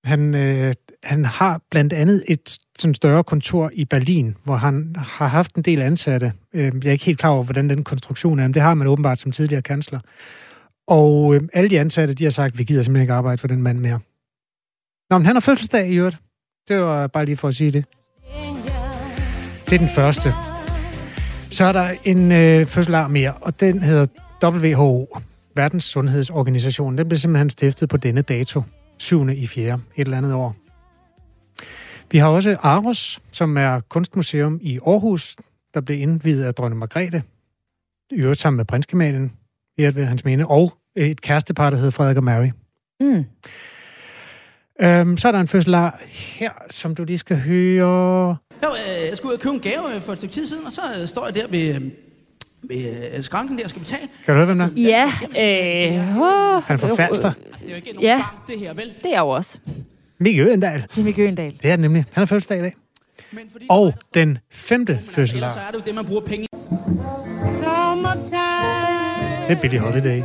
Han, øh, han har blandt andet et sådan større kontor i Berlin, hvor han har haft en del ansatte. Øh, jeg er ikke helt klar over, hvordan den konstruktion er, men det har man åbenbart som tidligere kansler. Og øh, alle de ansatte, de har sagt, vi gider simpelthen ikke arbejde for den mand mere. Nå, men han har fødselsdag i øvrigt. Det var bare lige for at sige det. Det er den første. Så er der en øh, fødselar mere, og den hedder WHO, Verdens Sundhedsorganisation. Den blev simpelthen stiftet på denne dato, 7. i 4. et eller andet år. Vi har også Aros, som er kunstmuseum i Aarhus, der blev indvidet af dronning Margrethe, i øvrigt sammen med prinskemalen, i ved hans mene, og et kærestepar, der hedder Frederik og Mary. Mm. Øhm, så er der en fødselar her, som du lige skal høre. Jo, øh, jeg skulle ud og købe en gave øh, for et stykke tid siden, og så øh, står jeg der ved, øh, ved øh, skranken der og skal betale. Kan du høre, hvem der er? Ja, øh, oh, Han er fra Falster. Det er jo ikke nogen Ja, bank, det her, vel? det er jeg jo også. Mikkel Øendal. Det er Mikkel Øendal. Det er det nemlig. Han har fødselsdag i dag. Og den femte Ellers så fødselar, er det jo det, man bruger penge i. det er Billie Holiday.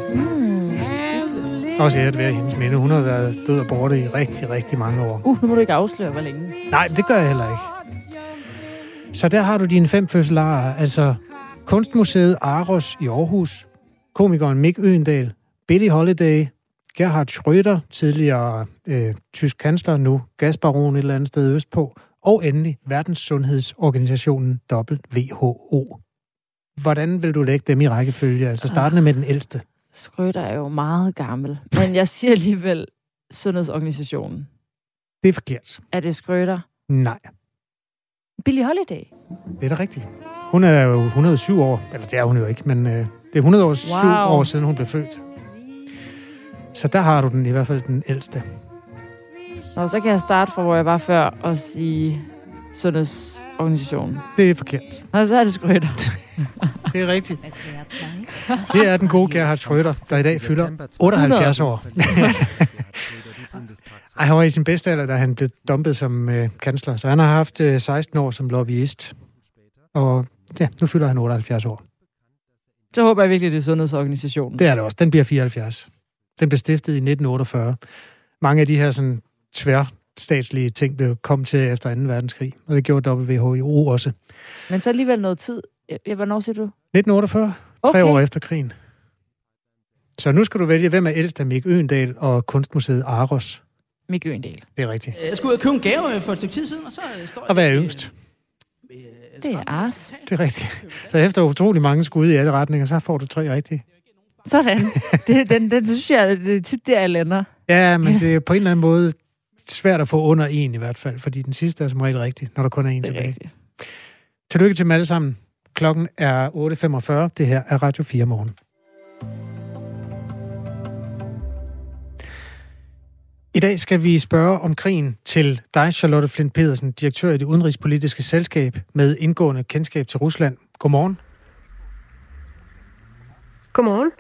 Også æret være hendes minde. Hun har været død og borte i rigtig, rigtig mange år. Uh, nu må du ikke afsløre, hvor længe. Nej, det gør jeg heller ikke. Så der har du dine fem fødselarer. Altså Kunstmuseet Aros i Aarhus, komikeren Mick Øendal, Billie Holiday, Gerhard Schröder, tidligere øh, tysk kansler, nu gasbaron et eller andet sted østpå, og endelig Verdens Sundhedsorganisationen WHO. Hvordan vil du lægge dem i rækkefølge? Altså startende med den ældste. Skrøter er jo meget gammel. Men jeg siger alligevel Sundhedsorganisationen. Det er forkert. Er det Skrøter? Nej, Billie Holiday? det er da rigtigt. Hun er jo 107 år, eller det er hun jo ikke, men øh, det er 100 år, Wow. år siden, hun blev født. Så der har du den i hvert fald den ældste. Nå, så kan jeg starte fra, hvor jeg var før, og sige Sundhedsorganisationen. Det er forkert. Og så er det Skrøter. Det er rigtigt. Det er den gode Gerhard Schröder, der i dag fylder 78 år. Ej, han var i sin bedste alder, da han blev dumpet som øh, kansler. Så han har haft øh, 16 år som lobbyist. Og ja, nu fylder han 78 år. Så håber jeg virkelig, det er sundhedsorganisationen. Det er det også. Den bliver 74. Den blev stiftet i 1948. Mange af de her sådan tværstatslige ting blev kom til efter 2. verdenskrig, og det gjorde WHO også. Men så alligevel noget tid. Ja, hvornår siger du? 1948, Okay. tre år efter krigen. Så nu skal du vælge, hvem er ældst af Mik Øendal og Kunstmuseet Aros. Mik Øendal. Det er rigtigt. Jeg skulle ud og købe en gave øh, for et stykke tid siden, og så øh, står jeg... Og hvad er yngst? Det er Ars. Det er rigtigt. Så efter utrolig mange skud i alle retninger, så får du tre rigtige. Sådan. Det, den, den synes jeg, det er tit der, jeg lander. Ja, men det er på en eller anden måde svært at få under en i hvert fald, fordi den sidste er som regel rigtig, når der kun er en tilbage. rigtigt. Tillykke til dem alle sammen. Klokken er 8.45. Det her er Radio 4 morgen. I dag skal vi spørge om krigen til dig, Charlotte Flint Pedersen, direktør i det udenrigspolitiske selskab med indgående kendskab til Rusland. Godmorgen. Godmorgen.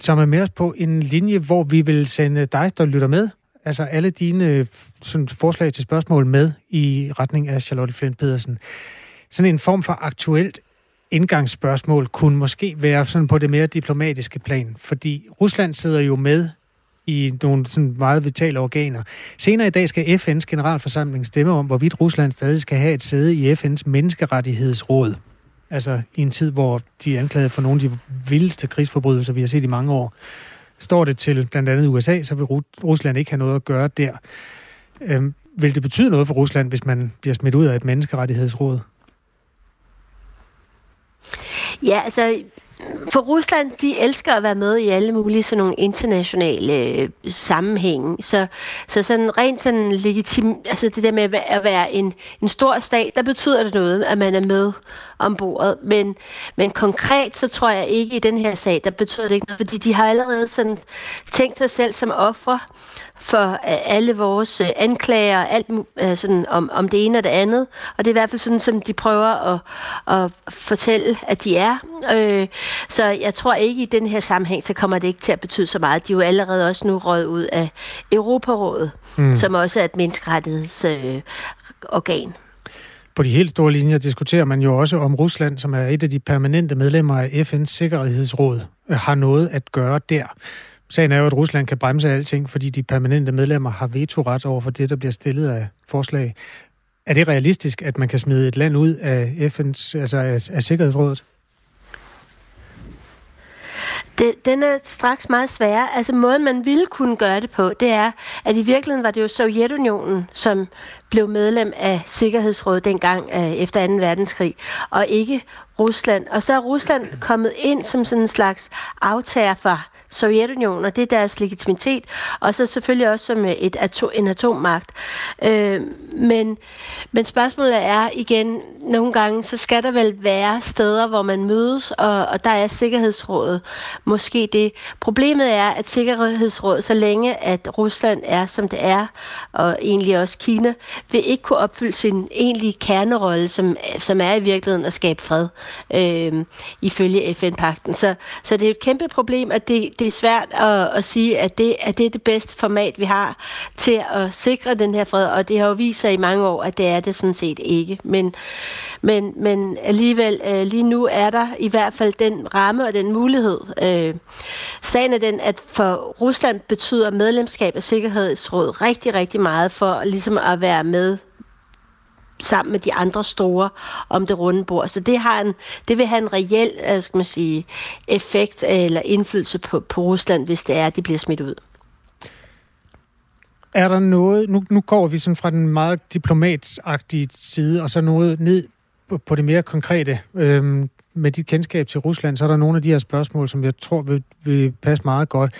Som er med os på en linje, hvor vi vil sende dig, der lytter med, altså alle dine sådan, forslag til spørgsmål med i retning af Charlotte Flint Pedersen. Sådan en form for aktuelt indgangsspørgsmål kunne måske være sådan på det mere diplomatiske plan, fordi Rusland sidder jo med i nogle sådan meget vitale organer. Senere i dag skal FN's generalforsamling stemme om, hvorvidt Rusland stadig skal have et sæde i FN's menneskerettighedsråd. Altså i en tid, hvor de er anklaget for nogle af de vildeste krigsforbrydelser, vi har set i mange år. Står det til blandt andet USA, så vil Rusland ikke have noget at gøre der. Øhm, vil det betyde noget for Rusland, hvis man bliver smidt ud af et menneskerettighedsråd? Ja, altså, for Rusland, de elsker at være med i alle mulige sådan nogle internationale øh, sammenhænge. Så, så sådan rent sådan legitim, altså det der med at være- en, en stor stat, der betyder det noget, at man er med om bordet. Men, men konkret, så tror jeg ikke i den her sag, der betyder det ikke noget, fordi de har allerede sådan tænkt sig selv som ofre for øh, alle vores øh, anklager, alt øh, sådan om, om det ene og det andet. Og det er i hvert fald sådan, som de prøver at, at fortælle, at de er. Øh, så jeg tror ikke i den her sammenhæng, så kommer det ikke til at betyde så meget. De er jo allerede også nu røget ud af Europarådet, Mm. som også er et menneskerettighedsorgan. Øh. På de helt store linjer diskuterer man jo også om Rusland, som er et af de permanente medlemmer af FN's Sikkerhedsråd, har noget at gøre der. Sagen er jo, at Rusland kan bremse alting, fordi de permanente medlemmer har vetoret over for det, der bliver stillet af forslag. Er det realistisk, at man kan smide et land ud af FN's, altså af, af Sikkerhedsrådet? Det, den er straks meget sværere. Altså måden, man ville kunne gøre det på, det er, at i virkeligheden var det jo Sovjetunionen, som blev medlem af Sikkerhedsrådet dengang øh, efter 2. verdenskrig, og ikke Rusland. Og så er Rusland kommet ind som sådan en slags aftager for Sovjetunionen, og det er deres legitimitet, og så selvfølgelig også som øh, et ato, en atommagt. Øh, men, men spørgsmålet er igen, nogle gange, så skal der vel være steder, hvor man mødes, og, og der er Sikkerhedsrådet måske det. Problemet er, at Sikkerhedsrådet, så længe at Rusland er, som det er, og egentlig også Kina, vil ikke kunne opfylde sin egentlige kernerolle, som, som er i virkeligheden at skabe fred, øh, ifølge FN-pakten. Så, så det er et kæmpe problem, at det, det er svært at, at sige, at det, at det er det bedste format, vi har til at sikre den her fred, og det har jo vist sig i mange år, at det er det sådan set ikke. Men, men, men alligevel, øh, lige nu er der i hvert fald den ramme og den mulighed. Øh, sagen er den, at for Rusland betyder medlemskab af Sikkerhedsrådet rigtig, rigtig meget for ligesom at være med sammen med de andre store om det runde bord. Så det, har en, det vil have en reel øh, skal man sige, effekt øh, eller indflydelse på, på Rusland, hvis det er, at de bliver smidt ud. Er der noget, nu, nu går vi sådan fra den meget diplomatagtige side, og så noget ned på, på det mere konkrete. Øhm, med dit kendskab til Rusland, så er der nogle af de her spørgsmål, som jeg tror vil, vil passe meget godt.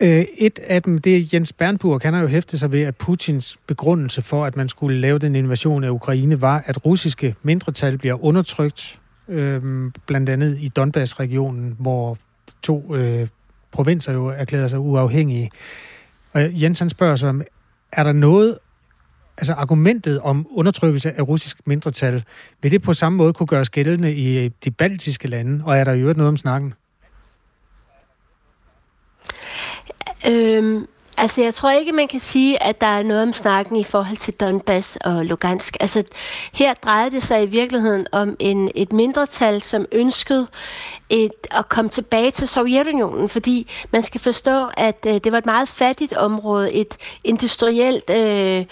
Øh, et af dem, det er Jens Bernburg. Han har jo hæftet sig ved, at Putins begrundelse for, at man skulle lave den invasion af Ukraine, var, at russiske mindretal bliver undertrykt, øh, blandt andet i Donbass-regionen, hvor to øh, provinser jo erklærer sig uafhængige. Og Jens han spørger sig, om, er der noget, altså argumentet om undertrykkelse af russisk mindretal, vil det på samme måde kunne gøres gældende i de baltiske lande, og er der i øvrigt noget om snakken? Øhm, Altså, jeg tror ikke, man kan sige, at der er noget om snakken i forhold til Donbass og Lugansk. Altså, her drejede det sig i virkeligheden om en, et mindretal, som ønskede et, at komme tilbage til Sovjetunionen, fordi man skal forstå, at øh, det var et meget fattigt område, et industrielt, øh,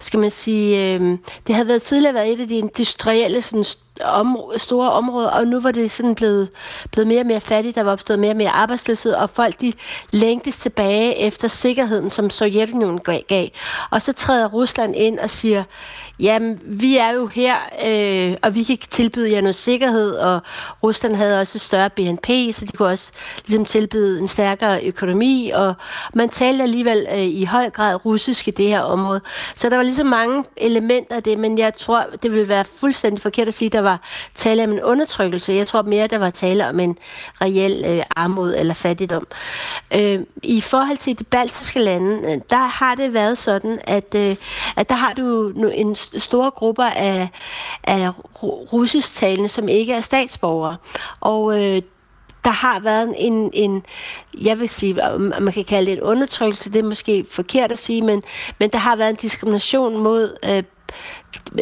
skal man sige, øh, det havde været tidligere været et af de industrielle sådan, om, store områder, og nu var det sådan blevet, blevet mere og mere fattigt, der var opstået mere og mere arbejdsløshed, og folk de længtes tilbage efter sikkerheden, som Sovjetunionen gav. Og så træder Rusland ind og siger, jamen, vi er jo her, øh, og vi kan tilbyde jer noget sikkerhed, og Rusland havde også et større BNP, så de kunne også ligesom tilbyde en stærkere økonomi, og man talte alligevel øh, i høj grad russisk i det her område. Så der var ligesom mange elementer af det, men jeg tror, det ville være fuldstændig forkert at sige, at der var tale om en undertrykkelse. Jeg tror mere, der var tale om en reel øh, armod eller fattigdom. Øh, I forhold til de baltiske lande, øh, der har det været sådan, at, øh, at der har du en store grupper af, af russisktalende, som ikke er statsborgere. Og øh, der har været en, en, jeg vil sige, man kan kalde det en undertrykkelse, det er måske forkert at sige, men, men der har været en diskrimination mod, øh,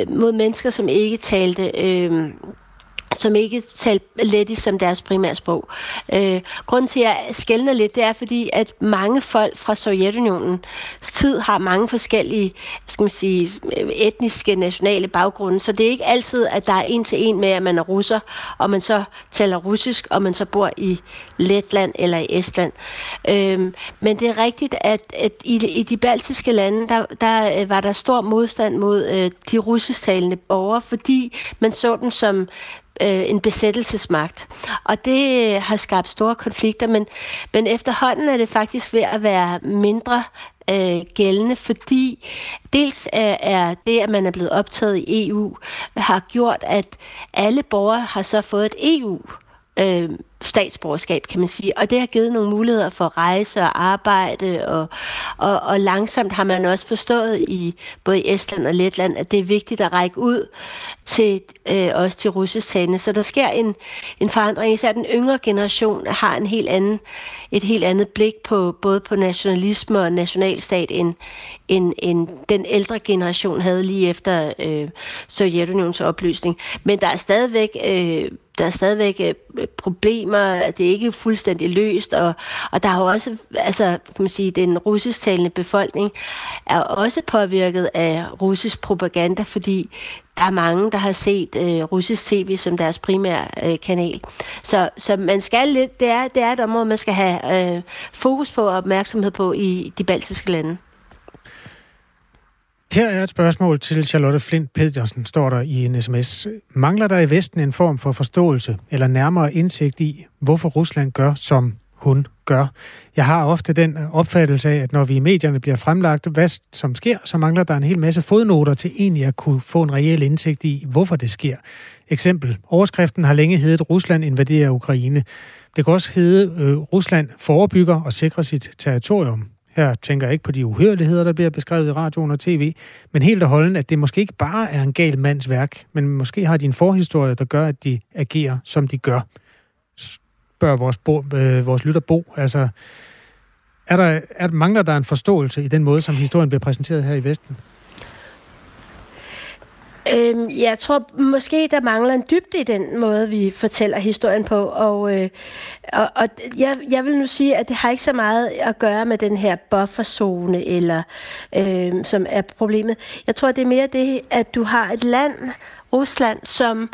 mod mennesker, som ikke talte øh, som ikke talte lettisk som deres primære sprog. Øh, grunden til, at jeg skældner lidt, det er fordi, at mange folk fra Sovjetunionens tid har mange forskellige skal man sige, etniske, nationale baggrunde, så det er ikke altid, at der er en til en med, at man er russer, og man så taler russisk, og man så bor i Letland eller i Estland. Øh, men det er rigtigt, at, at i, i de baltiske lande, der, der øh, var der stor modstand mod øh, de russisktalende borgere, fordi man så dem som øh, en besættelsesmagt. Og det øh, har skabt store konflikter, men, men efterhånden er det faktisk ved at være mindre øh, gældende, fordi dels er, er det, at man er blevet optaget i EU, har gjort, at alle borgere har så fået et EU øh, statsborgerskab, kan man sige. Og det har givet nogle muligheder for rejse og arbejde, og, og, og langsomt har man også forstået i både Estland og Letland, at det er vigtigt at række ud til øh, også til russisktalende. Så der sker en, en forandring. Især den yngre generation har en helt anden, et helt andet blik på både på nationalisme og nationalstat, end, end, end den ældre generation havde lige efter øh, Sovjetunionens opløsning. Men der er stadigvæk øh, der er stadigvæk øh, problemer, det er ikke fuldstændig løst, og, og der har jo også, altså, kan man sige, den russisktalende befolkning er også påvirket af russisk propaganda, fordi der er mange, der har set øh, russisk tv som deres primære øh, kanal. Så, så man skal lidt, det er, det er et område, man skal have øh, fokus på og opmærksomhed på i de baltiske lande. Her er et spørgsmål til Charlotte Flint Pedersen, står der i en sms. Mangler der i Vesten en form for forståelse eller nærmere indsigt i, hvorfor Rusland gør, som hun gør? Jeg har ofte den opfattelse af, at når vi i medierne bliver fremlagt, hvad som sker, så mangler der en hel masse fodnoter til egentlig at kunne få en reel indsigt i, hvorfor det sker. Eksempel. Overskriften har længe heddet Rusland invaderer Ukraine. Det kan også hedde øh, Rusland forebygger og sikrer sit territorium. Her tænker jeg ikke på de uhørligheder, der bliver beskrevet i radioen og tv, men helt og holden, at det måske ikke bare er en gal mands værk, men måske har de en forhistorie, der gør, at de agerer, som de gør. Spørger vores, bo, øh, vores lytter Bo. Altså, er der, er, mangler der en forståelse i den måde, som historien bliver præsenteret her i Vesten? Øhm, jeg tror måske, der mangler en dybde i den måde, vi fortæller historien på. Og, øh, og, og jeg, jeg vil nu sige, at det har ikke så meget at gøre med den her bufferzone, eller, øh, som er problemet. Jeg tror, det er mere det, at du har et land, Rusland, som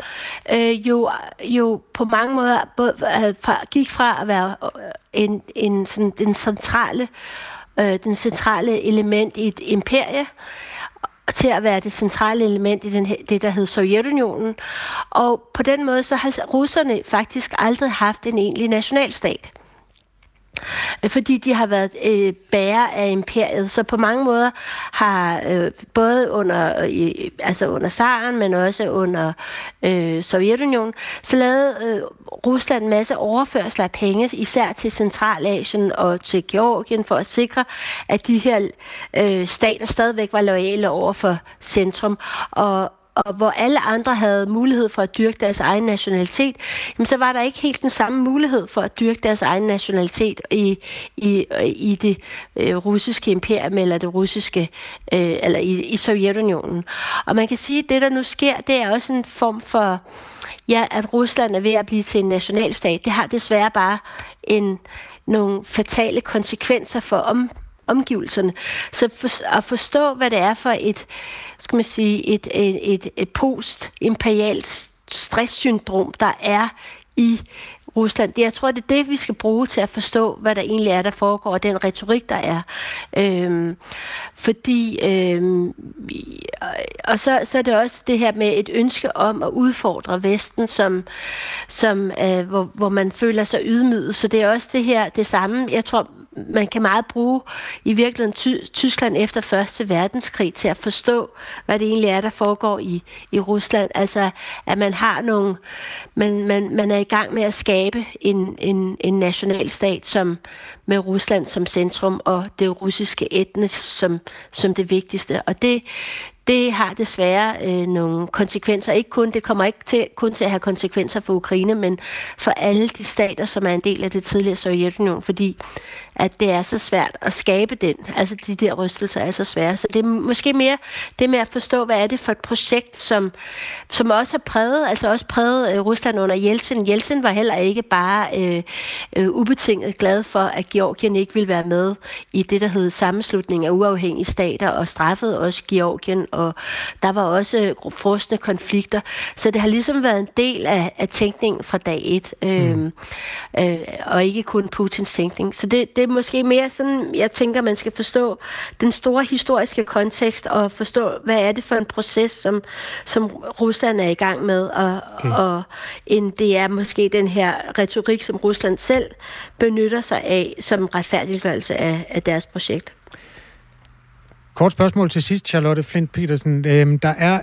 øh, jo, jo på mange måder både, øh, fra, gik fra at være øh, en, en, sådan, den centrale øh, den centrale element i et imperie, til at være det centrale element i den, det, der hed Sovjetunionen. Og på den måde så har russerne faktisk aldrig haft en egentlig nationalstat Øh, fordi de har været øh, bærer af imperiet. Så på mange måder har øh, både under, øh, altså under Saren, men også under øh, Sovjetunionen, så lavede øh, Rusland en masse overførsler af penge, især til Centralasien og til Georgien, for at sikre, at de her øh, stater stadigvæk var loyale over for centrum. Og og hvor alle andre havde mulighed for at dyrke deres egen nationalitet, jamen så var der ikke helt den samme mulighed for at dyrke deres egen nationalitet i, i, i det øh, russiske imperium eller det russiske, øh, eller i, i Sovjetunionen. Og man kan sige, at det der nu sker, det er også en form for, ja, at Rusland er ved at blive til en nationalstat. Det har desværre bare en, nogle fatale konsekvenser for om, omgivelserne. Så for, at forstå, hvad det er for et, skal man sige, et, et, et, et post-imperialt stresssyndrom, der er i Rusland. Jeg tror, det er det, vi skal bruge til at forstå, hvad der egentlig er, der foregår, og den retorik, der er. Øhm, fordi, øhm, og så, så er det også det her med et ønske om at udfordre Vesten, som, som øh, hvor, hvor man føler sig ydmyget. Så det er også det her, det samme. Jeg tror, man kan meget bruge i virkeligheden Ty- Tyskland efter Første Verdenskrig til at forstå, hvad det egentlig er, der foregår i, i Rusland. Altså, at man har nogle, man, man, man er i gang med at skabe en, en, en nationalstat som med Rusland som centrum og det russiske etnis som, som det vigtigste. Og det, det har desværre øh, nogle konsekvenser. Ikke kun, det kommer ikke til, kun til at have konsekvenser for Ukraine, men for alle de stater, som er en del af det tidligere Sovjetunion, fordi at det er så svært at skabe den. Altså de der rystelser er så svære. Så det er måske mere det med at forstå, hvad er det for et projekt, som, som også har præget, altså også præget øh, Rusland under Jeltsin. Jeltsin var heller ikke bare øh, øh, ubetinget glad for, at Georgien ikke ville være med i det, der hed sammenslutning af uafhængige stater, og straffede også Georgien, og der var også frosne konflikter. Så det har ligesom været en del af, af tænkningen fra dag et, øh, mm. øh, og ikke kun Putins tænkning. Så det, det er måske mere sådan, jeg tænker, man skal forstå den store historiske kontekst, og forstå, hvad er det for en proces, som, som Rusland er i gang med, og, okay. og end det er måske den her retorik, som Rusland selv benytter sig af som retfærdiggørelse af, af deres projekt. Kort spørgsmål til sidst, Charlotte Flint Petersen. Øhm, der er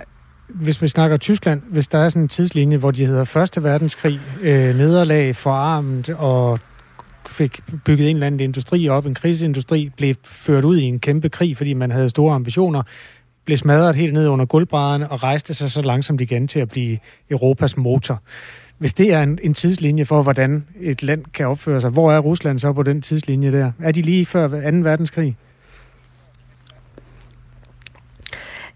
hvis vi snakker Tyskland, hvis der er sådan en tidslinje, hvor de hedder Første Verdenskrig, øh, nederlag, forarmet og fik bygget en eller anden industri op, en krigsindustri, blev ført ud i en kæmpe krig, fordi man havde store ambitioner, blev smadret helt ned under gulvbrædderne og rejste sig så langsomt igen til at blive Europas motor. Hvis det er en, en tidslinje for, hvordan et land kan opføre sig, hvor er Rusland så på den tidslinje der? Er de lige før 2. verdenskrig?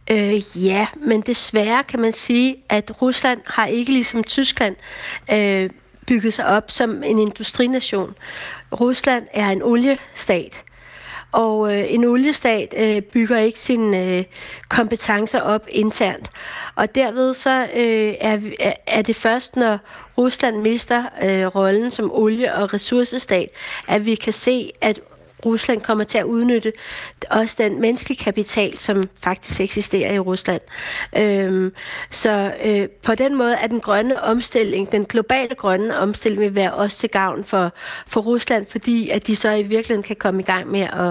Øh, ja, men desværre kan man sige, at Rusland har ikke ligesom Tyskland øh, bygget sig op som en industrination. Rusland er en oliestat, og øh, en oliestat øh, bygger ikke sine øh, kompetencer op internt. Og derved så øh, er, er det først, når Rusland mister øh, rollen som olie- og ressourcestat, at vi kan se, at Rusland kommer til at udnytte også den menneskelige kapital, som faktisk eksisterer i Rusland. Øhm, så øh, på den måde er den grønne omstilling, den globale grønne omstilling vil være også til gavn for, for Rusland, fordi at de så i virkeligheden kan komme i gang med at,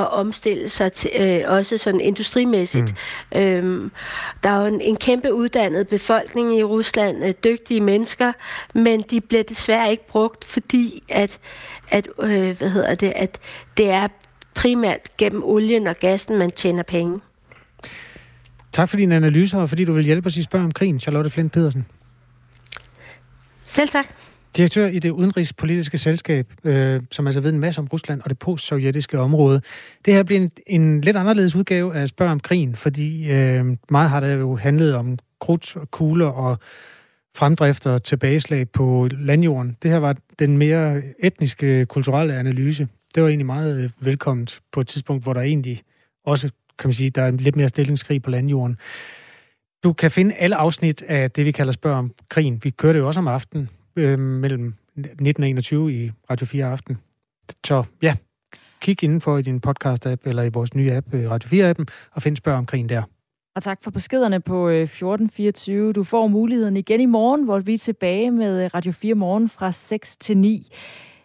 at omstille sig til, øh, også sådan industrimæssigt. Mm. Øhm, der er jo en, en kæmpe uddannet befolkning i Rusland, øh, dygtige mennesker, men de bliver desværre ikke brugt, fordi at at, øh, hvad hedder det, at det er primært gennem olien og gassen, man tjener penge. Tak for din analyse, og fordi du vil hjælpe os i spørg om krigen, Charlotte Flint Pedersen. Selv tak. Direktør i det udenrigspolitiske selskab, øh, som altså ved en masse om Rusland og det postsovjetiske område. Det her bliver en, en lidt anderledes udgave af Spørg om krigen, fordi øh, meget har det jo handlet om krudt og kugler og fremdrift og tilbageslag på landjorden. Det her var den mere etniske, kulturelle analyse. Det var egentlig meget øh, velkomment på et tidspunkt, hvor der egentlig også, kan man sige, der er lidt mere stillingskrig på landjorden. Du kan finde alle afsnit af det, vi kalder Spørg om krigen. Vi kørte det jo også om aftenen øh, mellem 19 og 21 i Radio 4 Aften. Så ja, kig indenfor i din podcast-app eller i vores nye app, øh, Radio 4-appen, og find Spørg om krigen der. Og tak for beskederne på øh, 1424. Du får muligheden igen i morgen, hvor vi er tilbage med øh, Radio 4 morgen fra 6 til 9.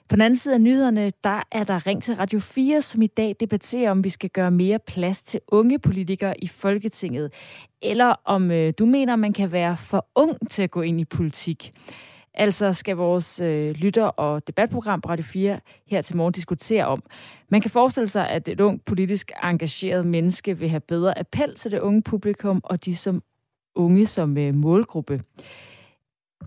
På den anden side af nyhederne, der er der ring til Radio 4, som i dag debatterer, om vi skal gøre mere plads til unge politikere i Folketinget. Eller om øh, du mener, man kan være for ung til at gå ind i politik. Altså skal vores øh, lytter- og debatprogram på Radio 4 her til morgen diskutere om. Man kan forestille sig, at et ung politisk engageret menneske vil have bedre appel til det unge publikum, og de som unge som øh, målgruppe.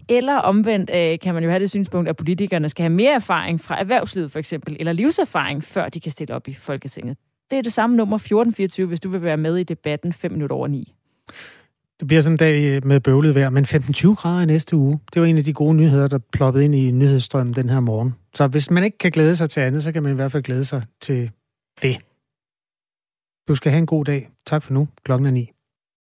Eller omvendt øh, kan man jo have det synspunkt, at politikerne skal have mere erfaring fra erhvervslivet for eksempel, eller livserfaring, før de kan stille op i Folketinget. Det er det samme nummer 1424, hvis du vil være med i debatten 5 minutter over 9. Det bliver sådan en dag øh, med bøvlet vejr, men 15-20 grader i næste uge. Det var en af de gode nyheder, der ploppede ind i nyhedsstrømmen den her morgen. Så hvis man ikke kan glæde sig til andet, så kan man i hvert fald glæde sig til det. Du skal have en god dag. Tak for nu. Klokken er 9.